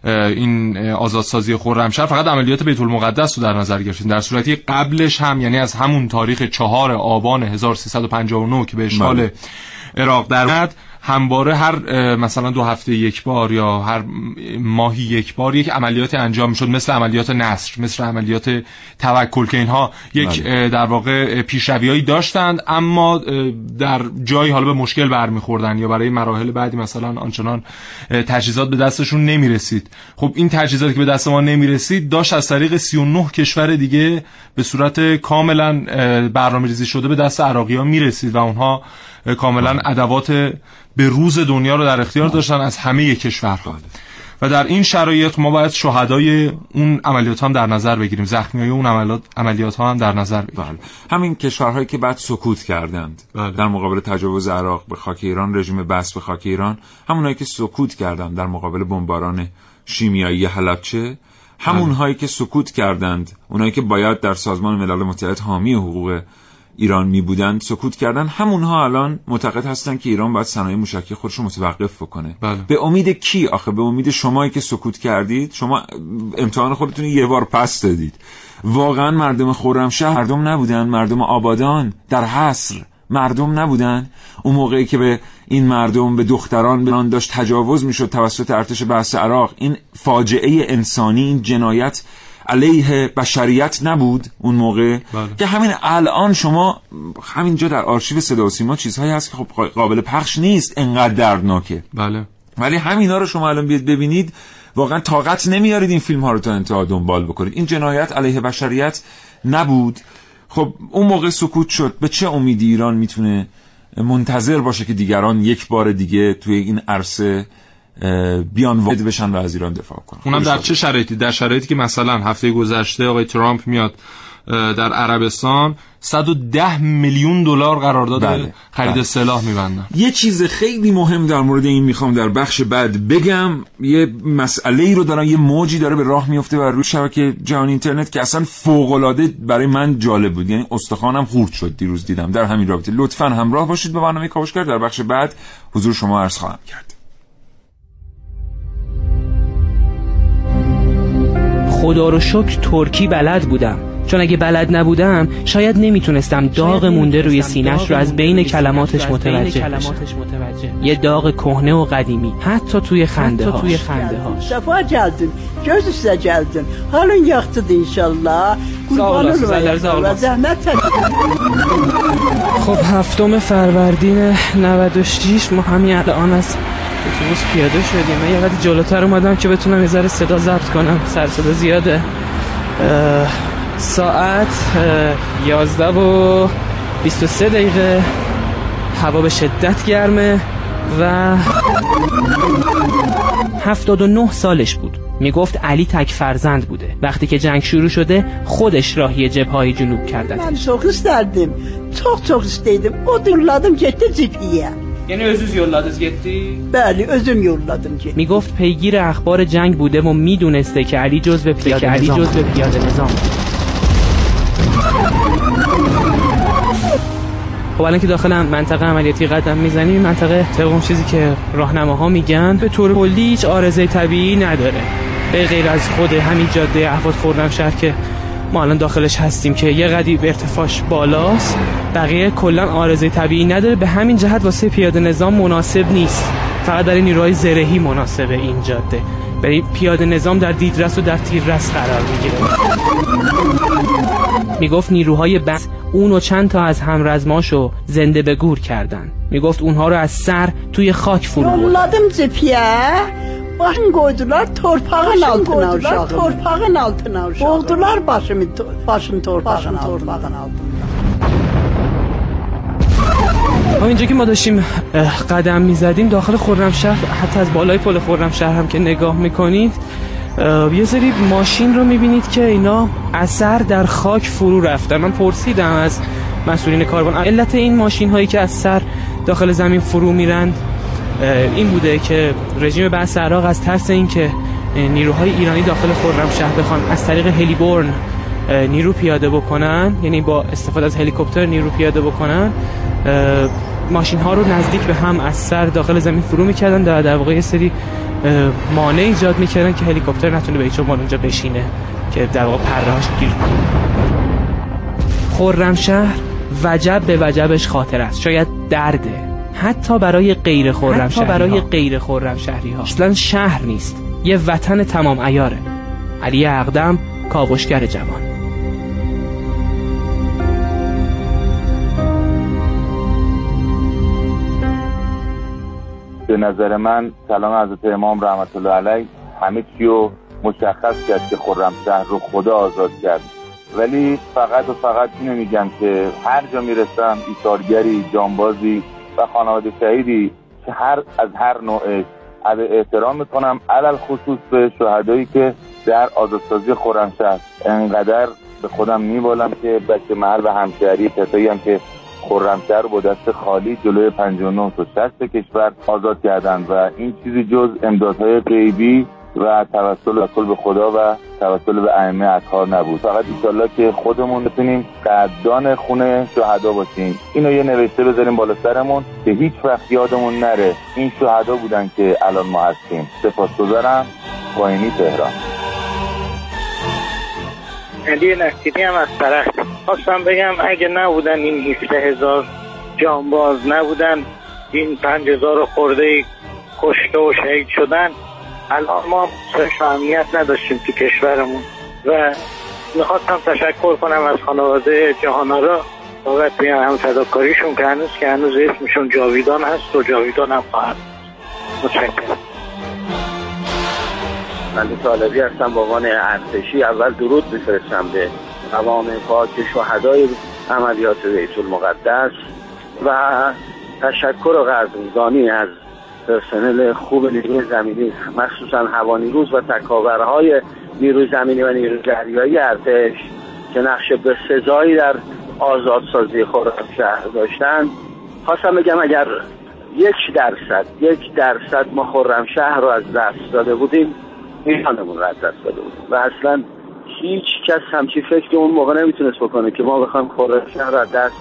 این آزادسازی خرمشهر فقط عملیات بیت المقدس رو در نظر گرفتیم در صورتی قبلش هم یعنی از همون تاریخ چهار آبان 1359 که به اشغال بله. عراق در همواره هر مثلا دو هفته یک بار یا هر ماهی یک بار یک عملیات انجام می‌شد مثل عملیات نصر مثل عملیات توکل که اینها یک بله. در واقع پیشرویایی داشتند اما در جایی حالا به مشکل برمیخوردن یا برای مراحل بعدی مثلا آنچنان تجهیزات به دستشون نمی‌رسید خب این تجهیزاتی که به دست ما نمی‌رسید داشت از طریق 39 کشور دیگه به صورت کاملا برنامه ریزی شده به دست عراقی ها می‌رسید و اونها کاملا ادوات به روز دنیا رو در اختیار داشتن از همه کشورها و در این شرایط ما باید شهدای اون عملیات هم در نظر بگیریم. زخمی های اون عملیات, عملیات ها هم در نظر بگیریم. بله. همین کشورهایی که بعد سکوت کردند. بله. در مقابل تجاوز عراق به خاک ایران رژیم بس به خاک ایران. همونایی که سکوت کردند در مقابل بمباران شیمیایی حلبچه. همونهایی که سکوت کردند اونایی که باید در سازمان ملل متحد حامی حقوق ایران می بودند سکوت کردن همونها الان معتقد هستن که ایران باید صنایع موشکی خودش رو متوقف بکنه. بله. به امید کی؟ آخه به امید شمایی که سکوت کردید شما امتحان خودتون یه بار پس دادید. واقعا مردم خرمشهر مردم نبودن مردم آبادان در حصر مردم نبودن. اون موقعی که به این مردم به دختران به داشت تجاوز می‌شد توسط ارتش بحث عراق. این فاجعه انسانی این جنایت علیه بشریت نبود اون موقع. بله. که همین الان شما همینجا در آرشیو صدا و سیما چیزهایی هست که خب قابل پخش نیست انقدر دردناکه. بله. ولی همینا رو شما الان بیاد ببینید واقعا طاقت نمیارید این فیلم ها رو تا انتها دنبال بکنید. این جنایت علیه بشریت نبود. خب اون موقع سکوت شد. به چه امیدی ایران می‌تونه منتظر باشه که دیگران یک بار دیگه توی این عرصه بیان وارد بشن و از ایران دفاع کنن. اونم در چه شرایطی؟ در شرایطی که مثلا هفته گذشته آقای ترامپ میاد در عربستان 110 میلیون دلار قرارداد بله. خرید بله. سلاح میبندن. یه چیز خیلی مهم در مورد این می‌خوام در بخش بعد بگم. یه مسئله ای رو دارن یه موجی داره به راه میفته بر روی شبکه جهان اینترنت که اصلا فوق العاده برای من جالب بود. یعنی استخوانم خورد شد دیروز دیدم. در همین رابطه لطفا همراه باشید به برنامه کاوشگر. در بخش بعد حضور شما عرض خواهم کرد. خدا رو شکر ترکی بلد بودم چون اگه بلد نبودم شاید نمی‌تونستم داغ مونده روی سینش رو از بین کلماتش متوجه بشم یه داغ کهنه و قدیمی حتی توی خنده هاش توی خنده هاش Sefa geldin. Göz üstə geldin. Halın yaxtıdır inşallah. Qurban olum. Zəhmət. خب هفتم فروردین 96 ما همین الان از اتوبوس پیاده شدیم. من یه قدر جلوتر اومدم که بتونم یه ذره صدا ضبط کنم. سر صدا زیاده. ساعت اه، 11 و 23 دقیقه. هوا به شدت گرمه و 79 سالش بود. می‌گفت علی تک فرزند بوده. وقتی که جنگ şuru شده خودش راهی جبهه جنوب کردن Mən çox istərdim. Çox çox istəydim. O yolladım getdi cipiyə. یعنی özünüz yolladınız gitti Bəli, özüm yolladım getdi. می‌گفت پیگیر اخبار جنگ بوده و می‌دونسته که علی جزو پیاده علی جزو پیاده نظام. خب الان که داخل منطقه عملیاتی قدم می‌زنیم این منطقه طبق اون چیزی که راهنماها میگن به طور کلی هیچ آرزه طبیعی نداره. به غیر از خود همین جاده احواد خرمشهر که ما الان داخلش هستیم که یه قدی ارتفاعش بالاست. بقیه کلا آرزه طبیعی نداره. به همین جهت واسه پیاده نظام مناسب نیست. فقط برای نیروهای زرهی مناسبه این جاده. برای پیاده نظام در دیدرس و در تیررس قرار می‌گیره. می‌گفت نیروهای بس اون و چند تا از همرزماشو زنده به گور کردن. می‌گفت اونها رو از sər توی خاک فرو بردن. Başını qoydular torpağın altına uşağım. Torpağın altına uşağım. Boğdular başımı, başını torpağın altına. ما اینجا که ما داشتیم قدم می‌زدیم داخل خرمشهر حتی از بالای پل خرمشهر هم که نگاه می‌کنید یه سری ماشین رو می‌بینید که اینا اثر در خاک فرو رفتن من پرسیدم از مسئولین کاروان علت این ماشین هایی که از سر داخل زمین فرو میرند این بوده که رژیم بعث عراق از ترس اینکه نیروهای ایرانی داخل خرمشهر بخوان از طریق هلیبورن نیرو پیاده بکنن یعنی با استفاده از هلیکوپتر نیرو پیاده بکنن ماشین ها رو نزدیک به هم از سر داخل زمین فرو می‌کردن در در واقع یه سری مانع ایجاد می‌کردن که هلیکوپتر نتونه به هیچ اونجا بشینه که در واقع پرهاش گیر کنه. خرمشهر وجب به وجبش خاطر است. شاید درده. حتی برای غیر خرم حتی برای غیر خرم شهری ها اصلا شهر نیست. یه وطن تمام ایاره علی اقدم کاوشگر جوان. به نظر من کلام حضرت امام رحمت الله علیه. همه چیو مشخص کرد که شهر رو خدا آزاد کرد. ولی فقط و فقط اینو میگم که هر جا می‌رسم ایثارگری جانبازی و خانواده شهیدی که هر از هر نوعش از احترام می‌کنم علل خصوص به شهدایی که در آزادسازی خرمشهر انقدر به خودم میبالم که بچه محل و همشهری کسایی هم که خرمشهر رو با دست خالی جلوی 59 تا 60 کشور آزاد کردن و این چیزی جز امدادهای غیبی و توسل به خدا و توسل به ائمه اطهار نبود. فقط ایشالله که خودمون بتونیم قدردان خونه شهدا باشیم. اینو یه نوشته بذاریم بالا سرمون که هیچ وقت یادمون نره این شهدا بودن که الان ما هستیم. سپاسگزارم. قاینی تهران. علی نصیری هم از طرف. خواستم بگم اگه نبودن این 17 هزار جانباز نبودن این 5 هزار خورده کشته و شهید شدن الان ما امنیت نداشتیم تو کشورمون و می‌خواستم تشکر کنم از خانواده جهانارا بابت هم فداکاریشون که هنوز که هنوز اسمشون جاویدان هست و جاویدان هم خواهد. متشکرم. من طالبی هستم با عنوان ارتشی. اول درود بفرستم به قوام پاک شهدای عملیات بیت المقدس و تشکر و قدردانی از پرسنل خوب نیروی زمینی مخصوصا هوانیروز و تکاورهای نیروی زمینی و نیروی دریایی ارتش که نقش به سزایی در آزادسازی شهر داشتن. خواستم بگم اگر یک درصد یک درصد ما شهر رو از دست داده بودیم ایرانمون رو از دست داده بودیم. و اصلا هیچ کس همچی فکر اون موقع نمی‌تونست بکنه که ما بخوایم شهر رو از دست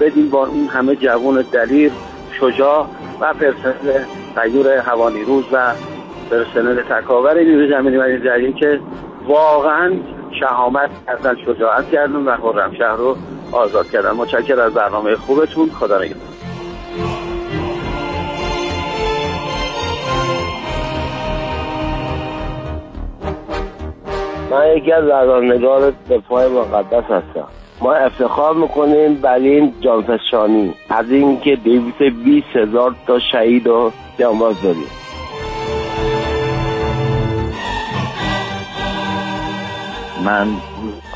بدیم با این همه جوان دلیر شجاع و پرسنل تیور هوانیروز و پرسنل تکاور نیروی زمینی و نیروی که واقعا شهامت کردن شجاعت کردن و شهر رو آزاد کردن. متشکر از برنامه خوبتون. خدا نگهدار. من یکی از نگار دفاع مقدس هستم. ما افتخار می‌کنیم بر این جانفشانی از اینکه دویست بیس هزار تا شهید و جانباز داریم. من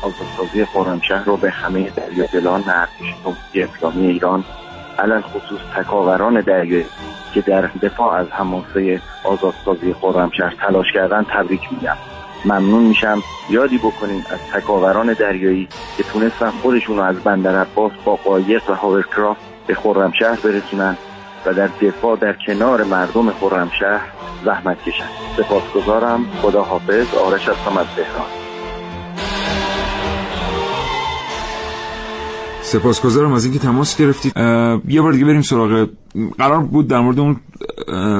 آزادسازی خرمشهر رو به همه دریادلان ارتش اسلامی ایران علل خصوص تکاوران دریایی که در دفاع از هماسه آزادسازی خرمشهر تلاش کردن تبریک میگم. ممنون میشم. یادی بکنیم از تکاوران دریایی که تونستن خودشون رو از بندر عباس با قایق و هاورکرافت به خرمشهر برسونن و در دفاع در کنار مردم خرمشهر زحمت کشن. سپاسگزارم. خدا حافظ آرش هستم از تهران. سپاسگزارم از اینکه تماس گرفتید. یه بار دیگه بریم سراغ قرار بود در مورد اون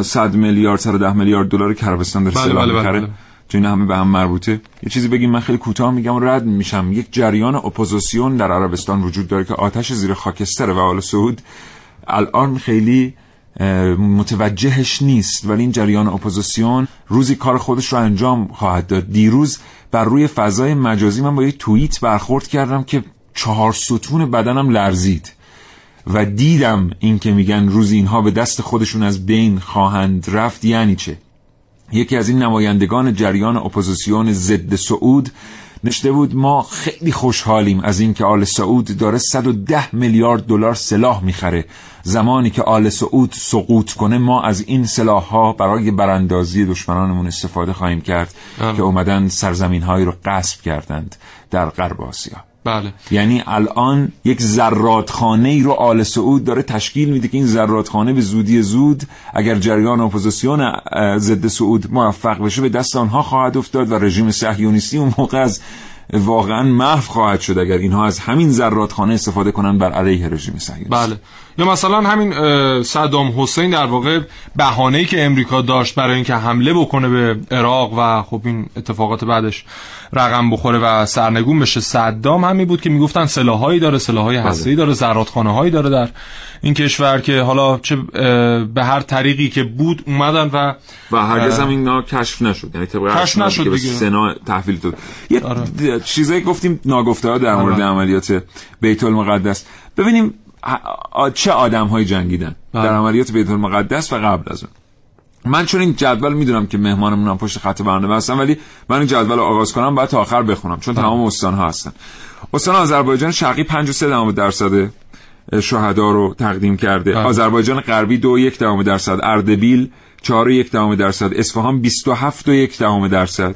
100 میلیارد صد و ده میلیارد دلار که عربستان داره بله بله بله, بله. چون همه به هم مربوطه. یه چیزی بگیم من خیلی کوتاه میگم رد میشم. یک جریان اپوزیسیون در عربستان وجود داره که آتش زیر خاکستر و آل سعود الان خیلی متوجهش نیست. ولی این جریان اپوزیسیون روزی کار خودش رو انجام خواهد داد. دیروز بر روی فضای مجازی من با یه توییت برخورد کردم که چهار ستون بدنم لرزید و دیدم این که میگن روزی اینها به دست خودشون از بین خواهند رفت. یعنی چه؟ یکی از این نمایندگان جریان اپوزیسیون ضد سعود نوشته بود ما خیلی خوشحالیم از اینکه آل سعود داره 110 میلیارد دلار سلاح می‌خره. زمانی که آل سعود سقوط کنه ما از این سلاح ها برای براندازی دشمنانمون استفاده خواهیم کرد که اومدن سرزمین هایی رو غصب کردند در غرب آسیا. بله. یعنی الان یک زرادخانه ای رو آل سعود داره تشکیل میده که این زرادخانه به زودی زود اگر جریان اپوزیسیون ضد سعود موفق بشه به دست آنها خواهد افتاد و رژیم صهیونیستی اون موقع از واقعا محو خواهد شد اگر اینها از همین زرادخانه استفاده کنن بر علیه رژیم صهیونیستی. بله. یا مثلا همین صدام حسین در واقع بهانه‌ای که امریکا داشت برای اینکه حمله بکنه به عراق و خب این اتفاقات بعدش رقم بخوره و سرنگون بشه صدام همین بود که می‌گفتن سلاحایی داره سلاحهای بله. هسته‌ای داره زرادخانه هایی داره در این کشور که حالا چه به هر طریقی که بود اومدن و و هرگز هم اینا کشف نشد یعنی طبق کشف نشد که به. سنا تحویل داد یه آره. چیزایی گفتیم ناگفته ها در مورد آره. عملیات بیت المقدس ببینیم چه آدم های جنگیدن. بله. در عملیات بیت المقدس و قبل از اون. من چون این جدول می‌دونم که مهمانمون هم پشت خط برنامه هستن ولی من این جدول رو آغاز کنم باید تا آخر بخونم چون تمام استان ها هستن. استان آذربایجان شرقی 5 و 3 دهم درصد شهدا رو تقدیم کرده. بله. آذربایجان غربی 2 و 1 دهم درصد اردبیل 4 و 1 دهم درصد اصفهان 27 و 1 دهم درصد.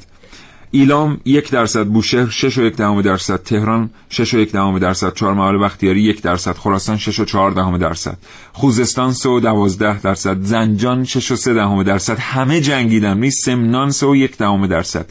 ایلام یک درصد بوشهر شش و یک دهم درصد تهران شش و یک دهم درصد چهارمحال بختیاری یک درصد خراسان شش و چهار دهم درصد. خوزستان سه و دوازده درصد. زنجان شش و سه دهم درصد. همه جنگیدن. می سمنان سه و یک دهم درصد.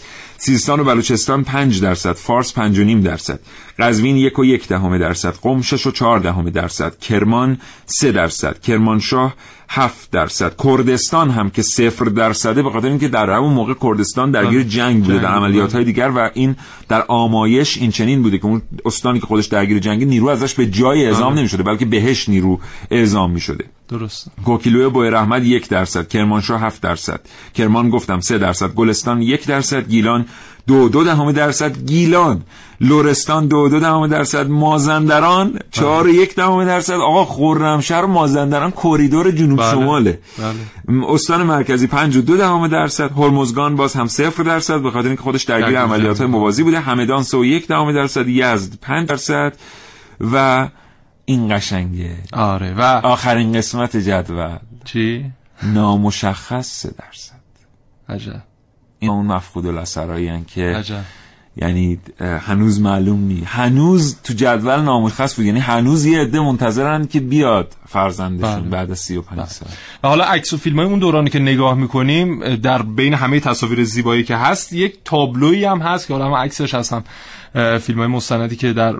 سیستان و بلوچستان پنج درصد فارس پنج و نیم درصد قزوین یک و یک دهم درصد قم شش و چهار دهم درصد کرمان سه درصد کرمانشاه هفت درصد کردستان هم که صفر درصده به خاطر اینکه در همون موقع کردستان درگیر جنگ بوده در. عملیات های دیگر و این در آمایش این چنین بوده که اون استانی که خودش درگیر جنگ نیرو ازش به جای اعزام آره. نمی بلکه بهش نیرو اعزام می شده درست کوکیلوی بویر احمد یک درصد کرمانشاه هفت درصد کرمان گفتم سه درصد گلستان یک درصد گیلان دو دو دهم درصد گیلان لورستان دو دو دهم درصد مازندران چهار و یک دهم درصد آقا خرمشهر و مازندران کریدور جنوب بله. شماله بله. استان مرکزی پنج و دو دهم درصد هرمزگان باز هم صفر درصد به خاطر اینکه خودش درگیر عملیات های. موازی بوده همدان سه و یک دهم درصد یزد پنج درصد و این قشنگه. آره و آخرین قسمت جدول. چی؟ نامشخص سه درصد. عجب. این اون مفقود الاثرایی که عجب. یعنی هنوز معلوم نی هنوز تو جدول نامشخص بود. یعنی هنوز یه عده منتظرن که بیاد فرزندشون بله. بعد از 35 سال. و حالا عکس و فیلم های اون دورانی که نگاه می‌کنیم در بین همه تصاویر زیبایی که هست یک تابلویی هم هست که حالا هم عکسش هستم. فیلم های مستندی که در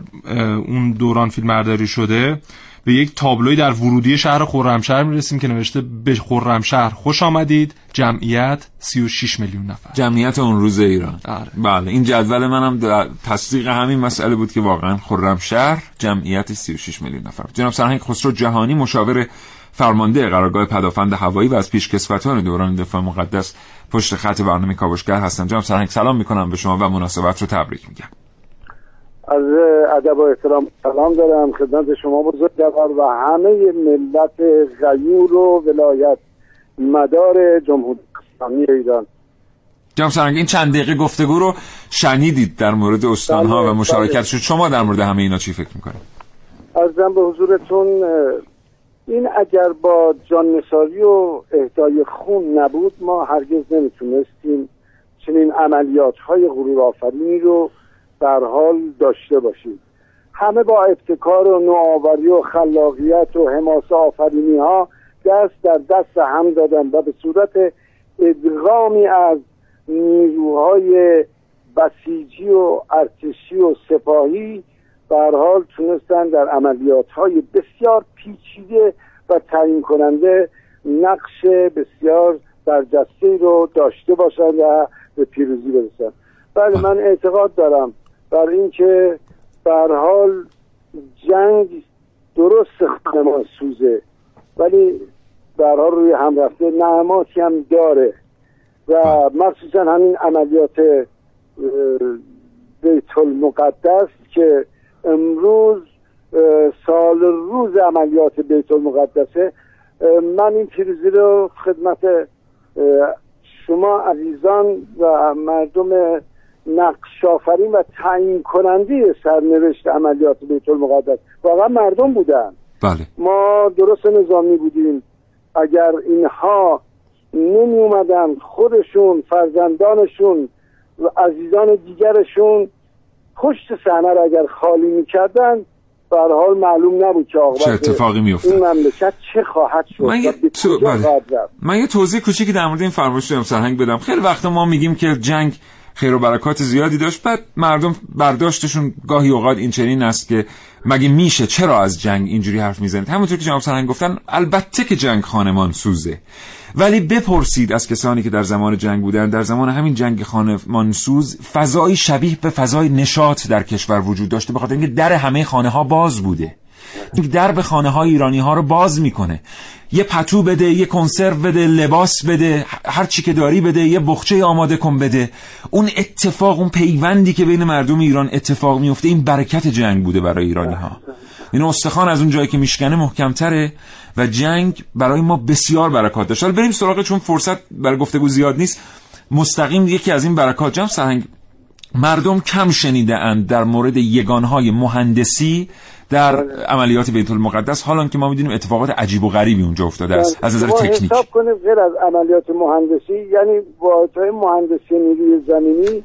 اون دوران فیلم برداری شده به یک تابلوی در ورودی شهر خرمشهر می‌رسیم که نوشته به خرمشهر خوش آمدید. جمعیت 36 میلیون نفر. جمعیت اون روز ایران. آره. بله این جدول منم در تصدیق همین مسئله بود که واقعا خرمشهر جمعیت 36 میلیون نفر. جناب سرهنگ خسرو جهانی مشاور فرمانده قرارگاه پدافند هوایی و از پیشکسوتان دوران دفاع مقدس پشت خط برنامه کاوشگر هستم. جناب سرهنگ سلام می‌کنم به شما و مناسبت رو تبریک میگم. از ادب و احترام سلام دارم. خدمت شما بزرگوار و همه ملت غیور و ولایت مدار جمهوری اسلامی ایران. جناب سرهنگ این چند دقیقه گفتگو رو شنیدید در مورد استانها بله، و مشارکتشون شما در مورد همه اینا چی فکر می‌کنید؟ ارزم به حضورتون این اگر با جان نثاری و اهدای خون نبود ما هرگز نمی‌تونستیم چنین عملیات های غرور آفرینی رو در حال داشته باشیم همه با ابتکار و نوآوری و خلاقیت و حماسه آفرینی ها دست در دست هم دادن و به صورت ادغامی از نیروهای بسیجی و ارتشی و سپاهی هر حال تونستن در عملیات های بسیار پیچیده و تعیین کننده نقش بسیار برجسته رو داشته باشند و به پیروزی برسن بله من اعتقاد دارم بر اینکه به هر حال جنگ درست خانمان سوزه ولی هر حال روی هم رفته نعماتی هم داره و مخصوصا همین عملیات بیت المقدس که امروز سال روز عملیات بیت المقدسه من این پیروزی رو خدمت شما عزیزان و مردم نقش آفرین و تعیین کننده سرنوشت عملیات بیت المقدس واقعا مردم بودن. بله. ما درست نظامی بودیم. اگر اینها نمی اومدن خودشون فرزندانشون و عزیزان دیگرشون پشت صحنه رو اگر خالی می‌کردن به حال معلوم نبود که چه اتفاقی میافتاد. این مملکت چه خواهد شد. من یه تو- بله. من یه توضیح کوچیکی در مورد این فرمایش سرهنگ بدم. خیلی وقتا ما میگیم که جنگ خیر و برکات زیادی داشت. بعد مردم برداشتشون گاهی اوقات این چنین است که مگه میشه؟ چرا از جنگ اینجوری حرف می‌زنید؟ همونطور که جناب سرهنگ گفتن البته که جنگ خانمان سوزه. ولی بپرسید از کسانی که در زمان جنگ بودن در زمان همین جنگ خانمان سوز فضایی شبیه به فضای نشاط در کشور وجود داشته بخاطر اینکه در همه خانه ها باز بوده. در به خانه های ایرانی ها رو باز می‌کنه. یه پتو بده یه کنسرو بده لباس بده هر چی که داری بده یه بخچه آماده کن بده. اون اتفاق اون پیوندی که بین مردم ایران اتفاق میفته این برکت جنگ بوده برای ایرانی ها این استخوان از اون جایی که میشکنه محکمتره و جنگ برای ما بسیار برکات داشت. حالا بریم سراغ چون فرصت برای گفتگو زیاد نیست. مستقیم یکی از این برکات جناب سرهنگ مردم کم شنیده اند در مورد یگانهای مهندسی در عملیات بیت المقدس حالا که ما می‌دونیم اتفاقات عجیب و غریبی اونجا افتاده است از نظر تکنیک. حساب کنیم غیر از عملیات مهندسی یعنی واحدهای مهندسی نیروی زمینی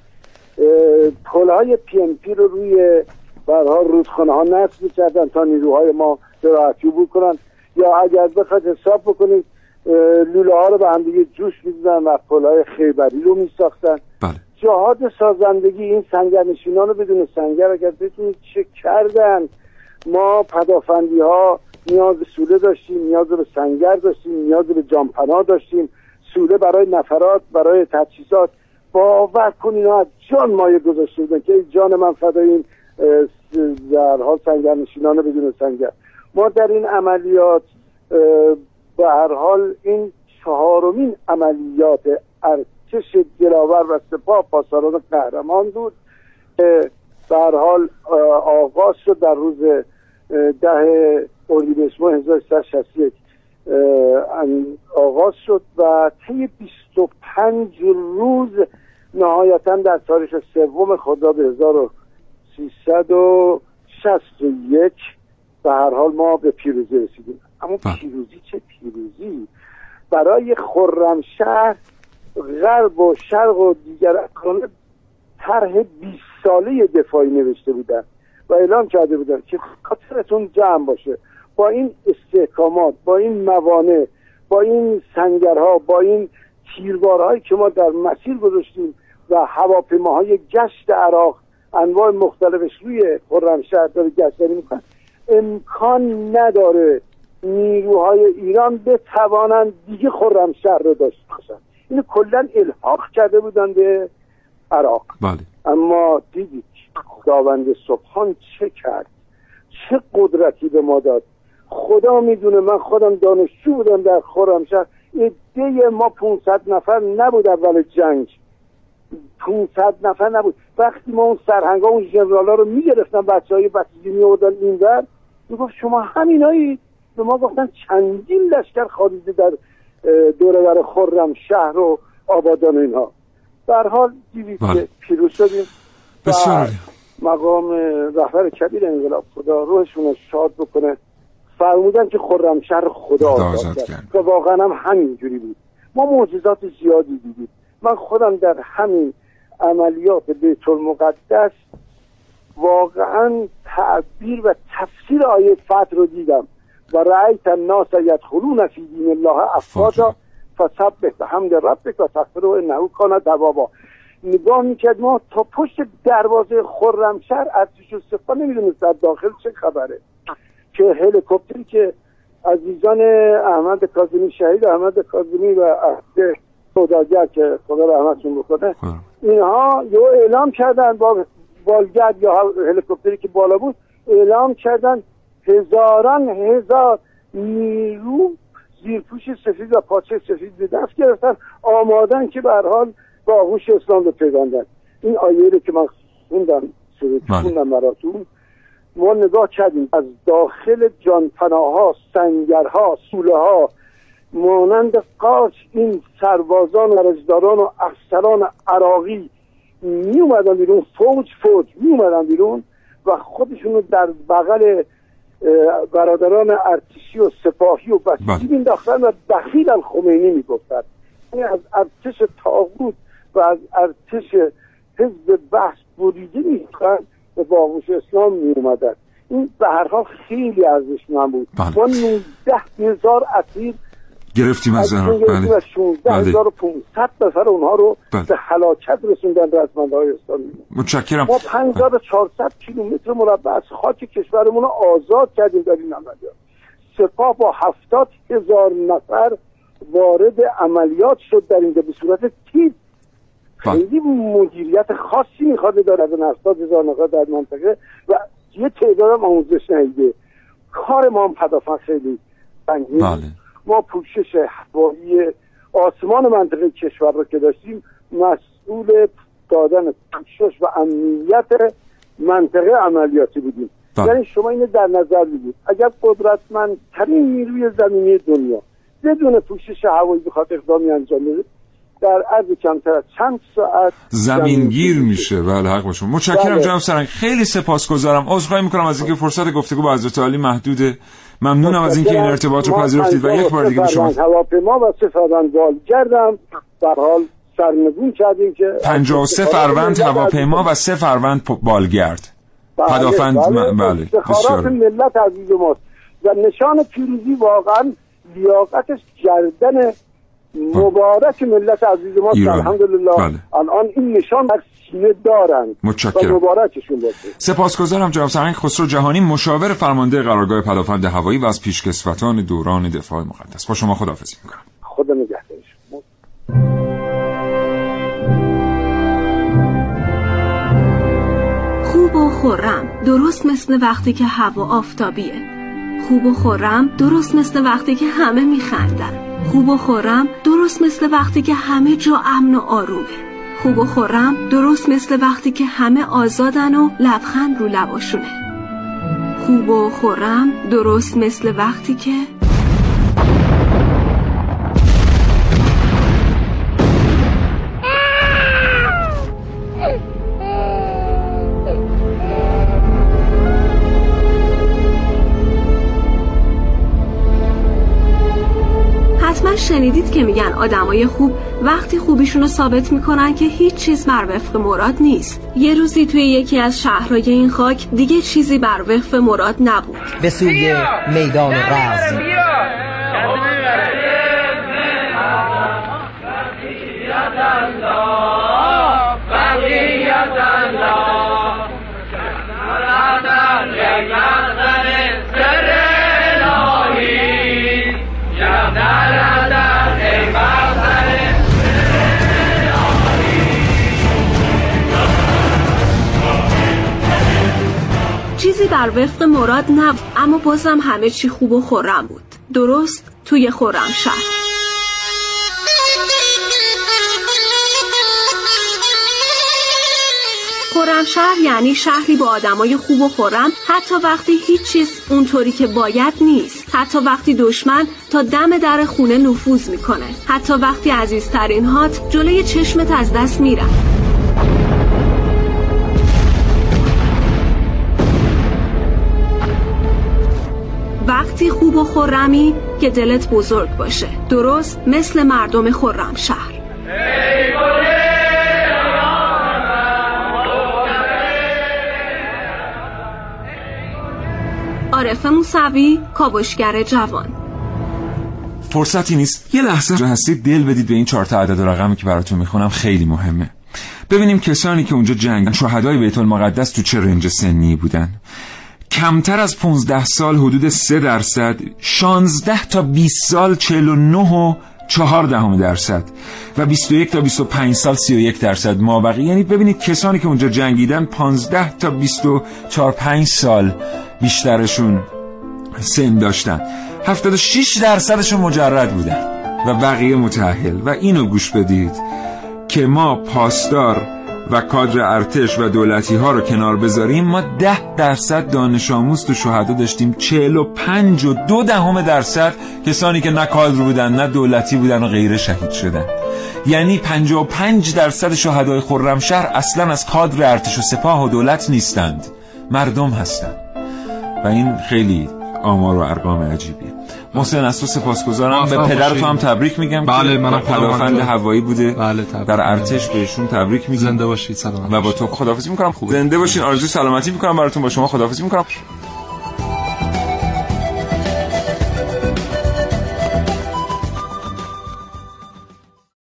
پلهای PMP رو روی برها رودخانه ها نصب می‌کردن تا نیروهای ما به راحتی عبور کنن یا اگر بخواد حساب بکنید لوله ها رو به هم دیگه جوش می‌دادن و پلهای خیبری رو میساختن. بله. جهاد سازندگی این سنگرنشینان رو بدون سنگر اگر بتونید چه کردن ما پدافندی ها نیاز به سوله داشتیم نیاز به سنگر داشتیم نیاز به جانپناه داشتیم. سوله برای نفرات برای تجهیزات. باور کن اینا از جان مایه گذاشته بودن که جان من فدای در حال سنگر نشینان بدون سنگر. ما در این عملیات به هر حال این چهارمین عملیات ارتش دلاور و سپاه پاسداران قهرمان بود به هر حال آغاز شد در روز ده اردیبهشت ماه 1361 آغاز شد و طی 25 روز نهایتا در تاریخ سوم خرداد 1361 به هر حال ما به پیروزی رسیدیم. اما پیروزی چه پیروزی؟ برای خرمشهر غرب و شرق و دیگر اقلام طرح 20 ساله دفاعی نوشته بودن. و اعلام کرده بودن که خاطرتون جمع باشه. با این استحکامات با این موانع با این سنگرها با این تیربارهایی که ما در مسیر گذاشتیم و هواپیماهای گشت عراق انواع مختلفش روی خرمشهر داره گشتنی می‌کنن امکان نداره نیروهای ایران بتوانند دیگه خرمشهر رو داشته باشن اینو کلا الحاق کرده بودن به عراق. بله. اما دیدید خداوند سبحان چه کرد؟ چه قدرتی به ما داد؟ خدا می‌دونه من خودم دانشجو بودم در خرمشهر ایده ما 500 نفر نبود اول جنگ. 500 نفر نبود. وقتی ما اون سرهنگا اون ژنرالا رو می‌گرفتن بچه های بسیجی میوردن اینور می‌گفت شما همینایی؟ به ما گفتن چندین لشکر خارجی در دوره بر خرم شهر و آبادان اینها. در حال دیدید که پیروز شدیم. بسیار مقام رهبر کبیر انقلاب خدا روحشون رو شاد بکنه. فرمودن که خرمشهر خدا آزاد کرد. و واقعا هم همینجوری بود. ما معجزات زیادی دیدیم. من خودم در همین عملیات بیت المقدس واقعا تعبیر و تفسیر آیه فتح رو دیدم. و رأیت الناس یدخلون فی دین الله افواجا فسبح بحمد ربک و تغفره انه کان توابا نگاه می‌کرد ما تا پشت دروازه خرمشهر ارتش و سپاه نمی‌دونست در داخل چه خبره. که هلیکوپتری که عزیزان احمد کاظمی شهید احمد کاظمی و عهد سوداگر که خدا رحمتشون بکنه اینها یه اعلام کردن با بالگرد یا هلیکوپتری که بالا بود اعلام کردن هزاران هزار نیرو زیرپوش سفید و پاچه سفید به دست گرفتن آمادن که به حال با آغوش اسلام رو پیوندن این آیه رو که من خوندم خوندم براتون ما نگاه کردیم. از داخل جانپناها سنگرها سوله ها مانند قاش این سربازان و رجداران و افسران عراقی می اومدن بیرون فوج فوج می اومدن بیرون و خودشون رو در بغل برادران ارتشی و سپاهی و بسیجی مینداختن و دخیل الخمینی می‌گفتن. یعنی از ارتش تاغوت و از ارتش حزب بحث بریده می‌خوان به باغوش اسلام می اومدن این به هر حال خیلی ارزشمند بود ما 19 هزار اسیر گرفتیم از از بله. بله. و 16500 نفر اونها رو بله. به هلاکت رسوندن رزمندهای اسلامی متشکرم ما 5400 کیلومتر مربع از خاک کشورمون رو آزاد کردیم در این عملیات سپاه با 70 هزار نفر وارد عملیات شد در اینجا به صورت تیپ خیلی مدیریت خاصی می‌خواد داره از 70 هزار نفر در منطقه و یه تعداد هم آموزش ندیده کار ما هم پدافند خیلی سنگین بله. ما پوشش هوایی آسمان منطقه کشور رو که داشتیم مسئول دادن پوشش و امنیت منطقه عملیاتی بودیم. بله. یعنی شما اینو در نظر بگید اگر قدرتمندترین نیروی زمینی دنیا بدون پوشش هوایی بخواد اقدامی انجام بده در عرض کمتر از چند ساعت زمینگیر میشه. بله حق باشون متشکرم بله. جناب سرنگ. خیلی سپاسگزارم. عذرخواهی می‌کنم از اینکه فرصت گفتگو با حضرت علی محدوده. ممنونم از اینکه این ارتباط رو پذیرفتید و یک بار دیگه به شما هواپیما و سه فروند والگردم در حال سرنگون کردیم که 53 فروند هواپیما و سه فروند بالگرد. بله، پدافند بله، بله. بسیار. ملت عزیز ماست. و نشان پیروزی واقعا لیاقتش گردن مبارک ملت عزیز ایران. الحمدلله. بله. الان این نشان در سینه دارند متشکرم. مبارکشون باشه. سپاسگزارم جناب سرنگ. خسرو جهانی مشاور فرمانده قرارگاه پدافند هوایی و از پیشکسوتان دوران دفاع مقدس. با شما خداحافظی می‌کنم. خدا نگهدارش خوب و خورم درست مثل وقتی که هوا آفتابیه. خوب و خورم درست مثل وقتی که همه میخندن. خوب و خورم درست مثل وقتی که همه جا امن و آرومه. خوب و خورم درست مثل وقتی که همه آزادن و لبخند رو لباشونه. خوب و خورم درست مثل وقتی که شنیدید که میگن آدمای خوب وقتی خوبیشون رو ثابت می‌کنن که هیچ چیز بر وفق مراد نیست. یه روزی توی یکی از شهرهای این خاک دیگه چیزی بر وفق مراد نبود. به سوی میدان رزم بر وفق مراد نبود اما بازم همه چی خوب و خورم بود. درست توی خورم شهر. خرمشهر یعنی شهری با آدمای خوب و خورم. حتی وقتی هیچ چیز اونطوری که باید نیست. حتی وقتی دشمن تا دم در خونه نفوذ می‌کنه. حتی وقتی عزیزترین هات جلوی چشمت از دست میرن. وقتی خوب و خورمی که دلت بزرگ باشه. درست مثل مردم خرم شهر. عارف موسوی کاوشگر جوان. فرصتی نیست. یه لحظه هستید دل بدید به این چهار تا عدد و رقمی که براتون می‌خونم. خیلی مهمه. ببینیم کسانی که اونجا جنگ شهدای بیت المقدس تو چه رنج سنی بودن. کمتر از 15 سال حدود 3 درصد 16 تا 20 سال 49 و 4 دهم درصد و 21 تا 25 سال 31 درصد مابقی. یعنی ببینید کسانی که اونجا جنگیدن 15 تا 24 5 سال بیشترشون سن داشتن. 76 درصدشون مجرد بودن و بقیه متأهل. و اینو گوش بدید که ما پاسدار و کادر ارتش و دولتی ها رو کنار بذاریم ما ده درصد دانش آموز تو شهدا داشتیم. چهل و پنج و دو دهم درصد کسانی که نه کادر بودن نه دولتی بودن و غیره شهید شدن. یعنی 55 درصد شهدای خرمشهر اصلا از کادر ارتش و سپاه و دولت نیستند. مردم هستند و این خیلی آمار و ارقام عجیبیه. محسن از تو سپاسگزارم. به پدر. تو هم تبریک میگم بله، منم پدافند. هوایی بوده. بله، تبریک. در ارتش بهشون تبریک میگم زنده باشید سلامت و با تو خداحافظی می‌کنم. زنده باشین آرزو سلامتی می‌کنم براتون. با شما خداحافظی می‌کنم.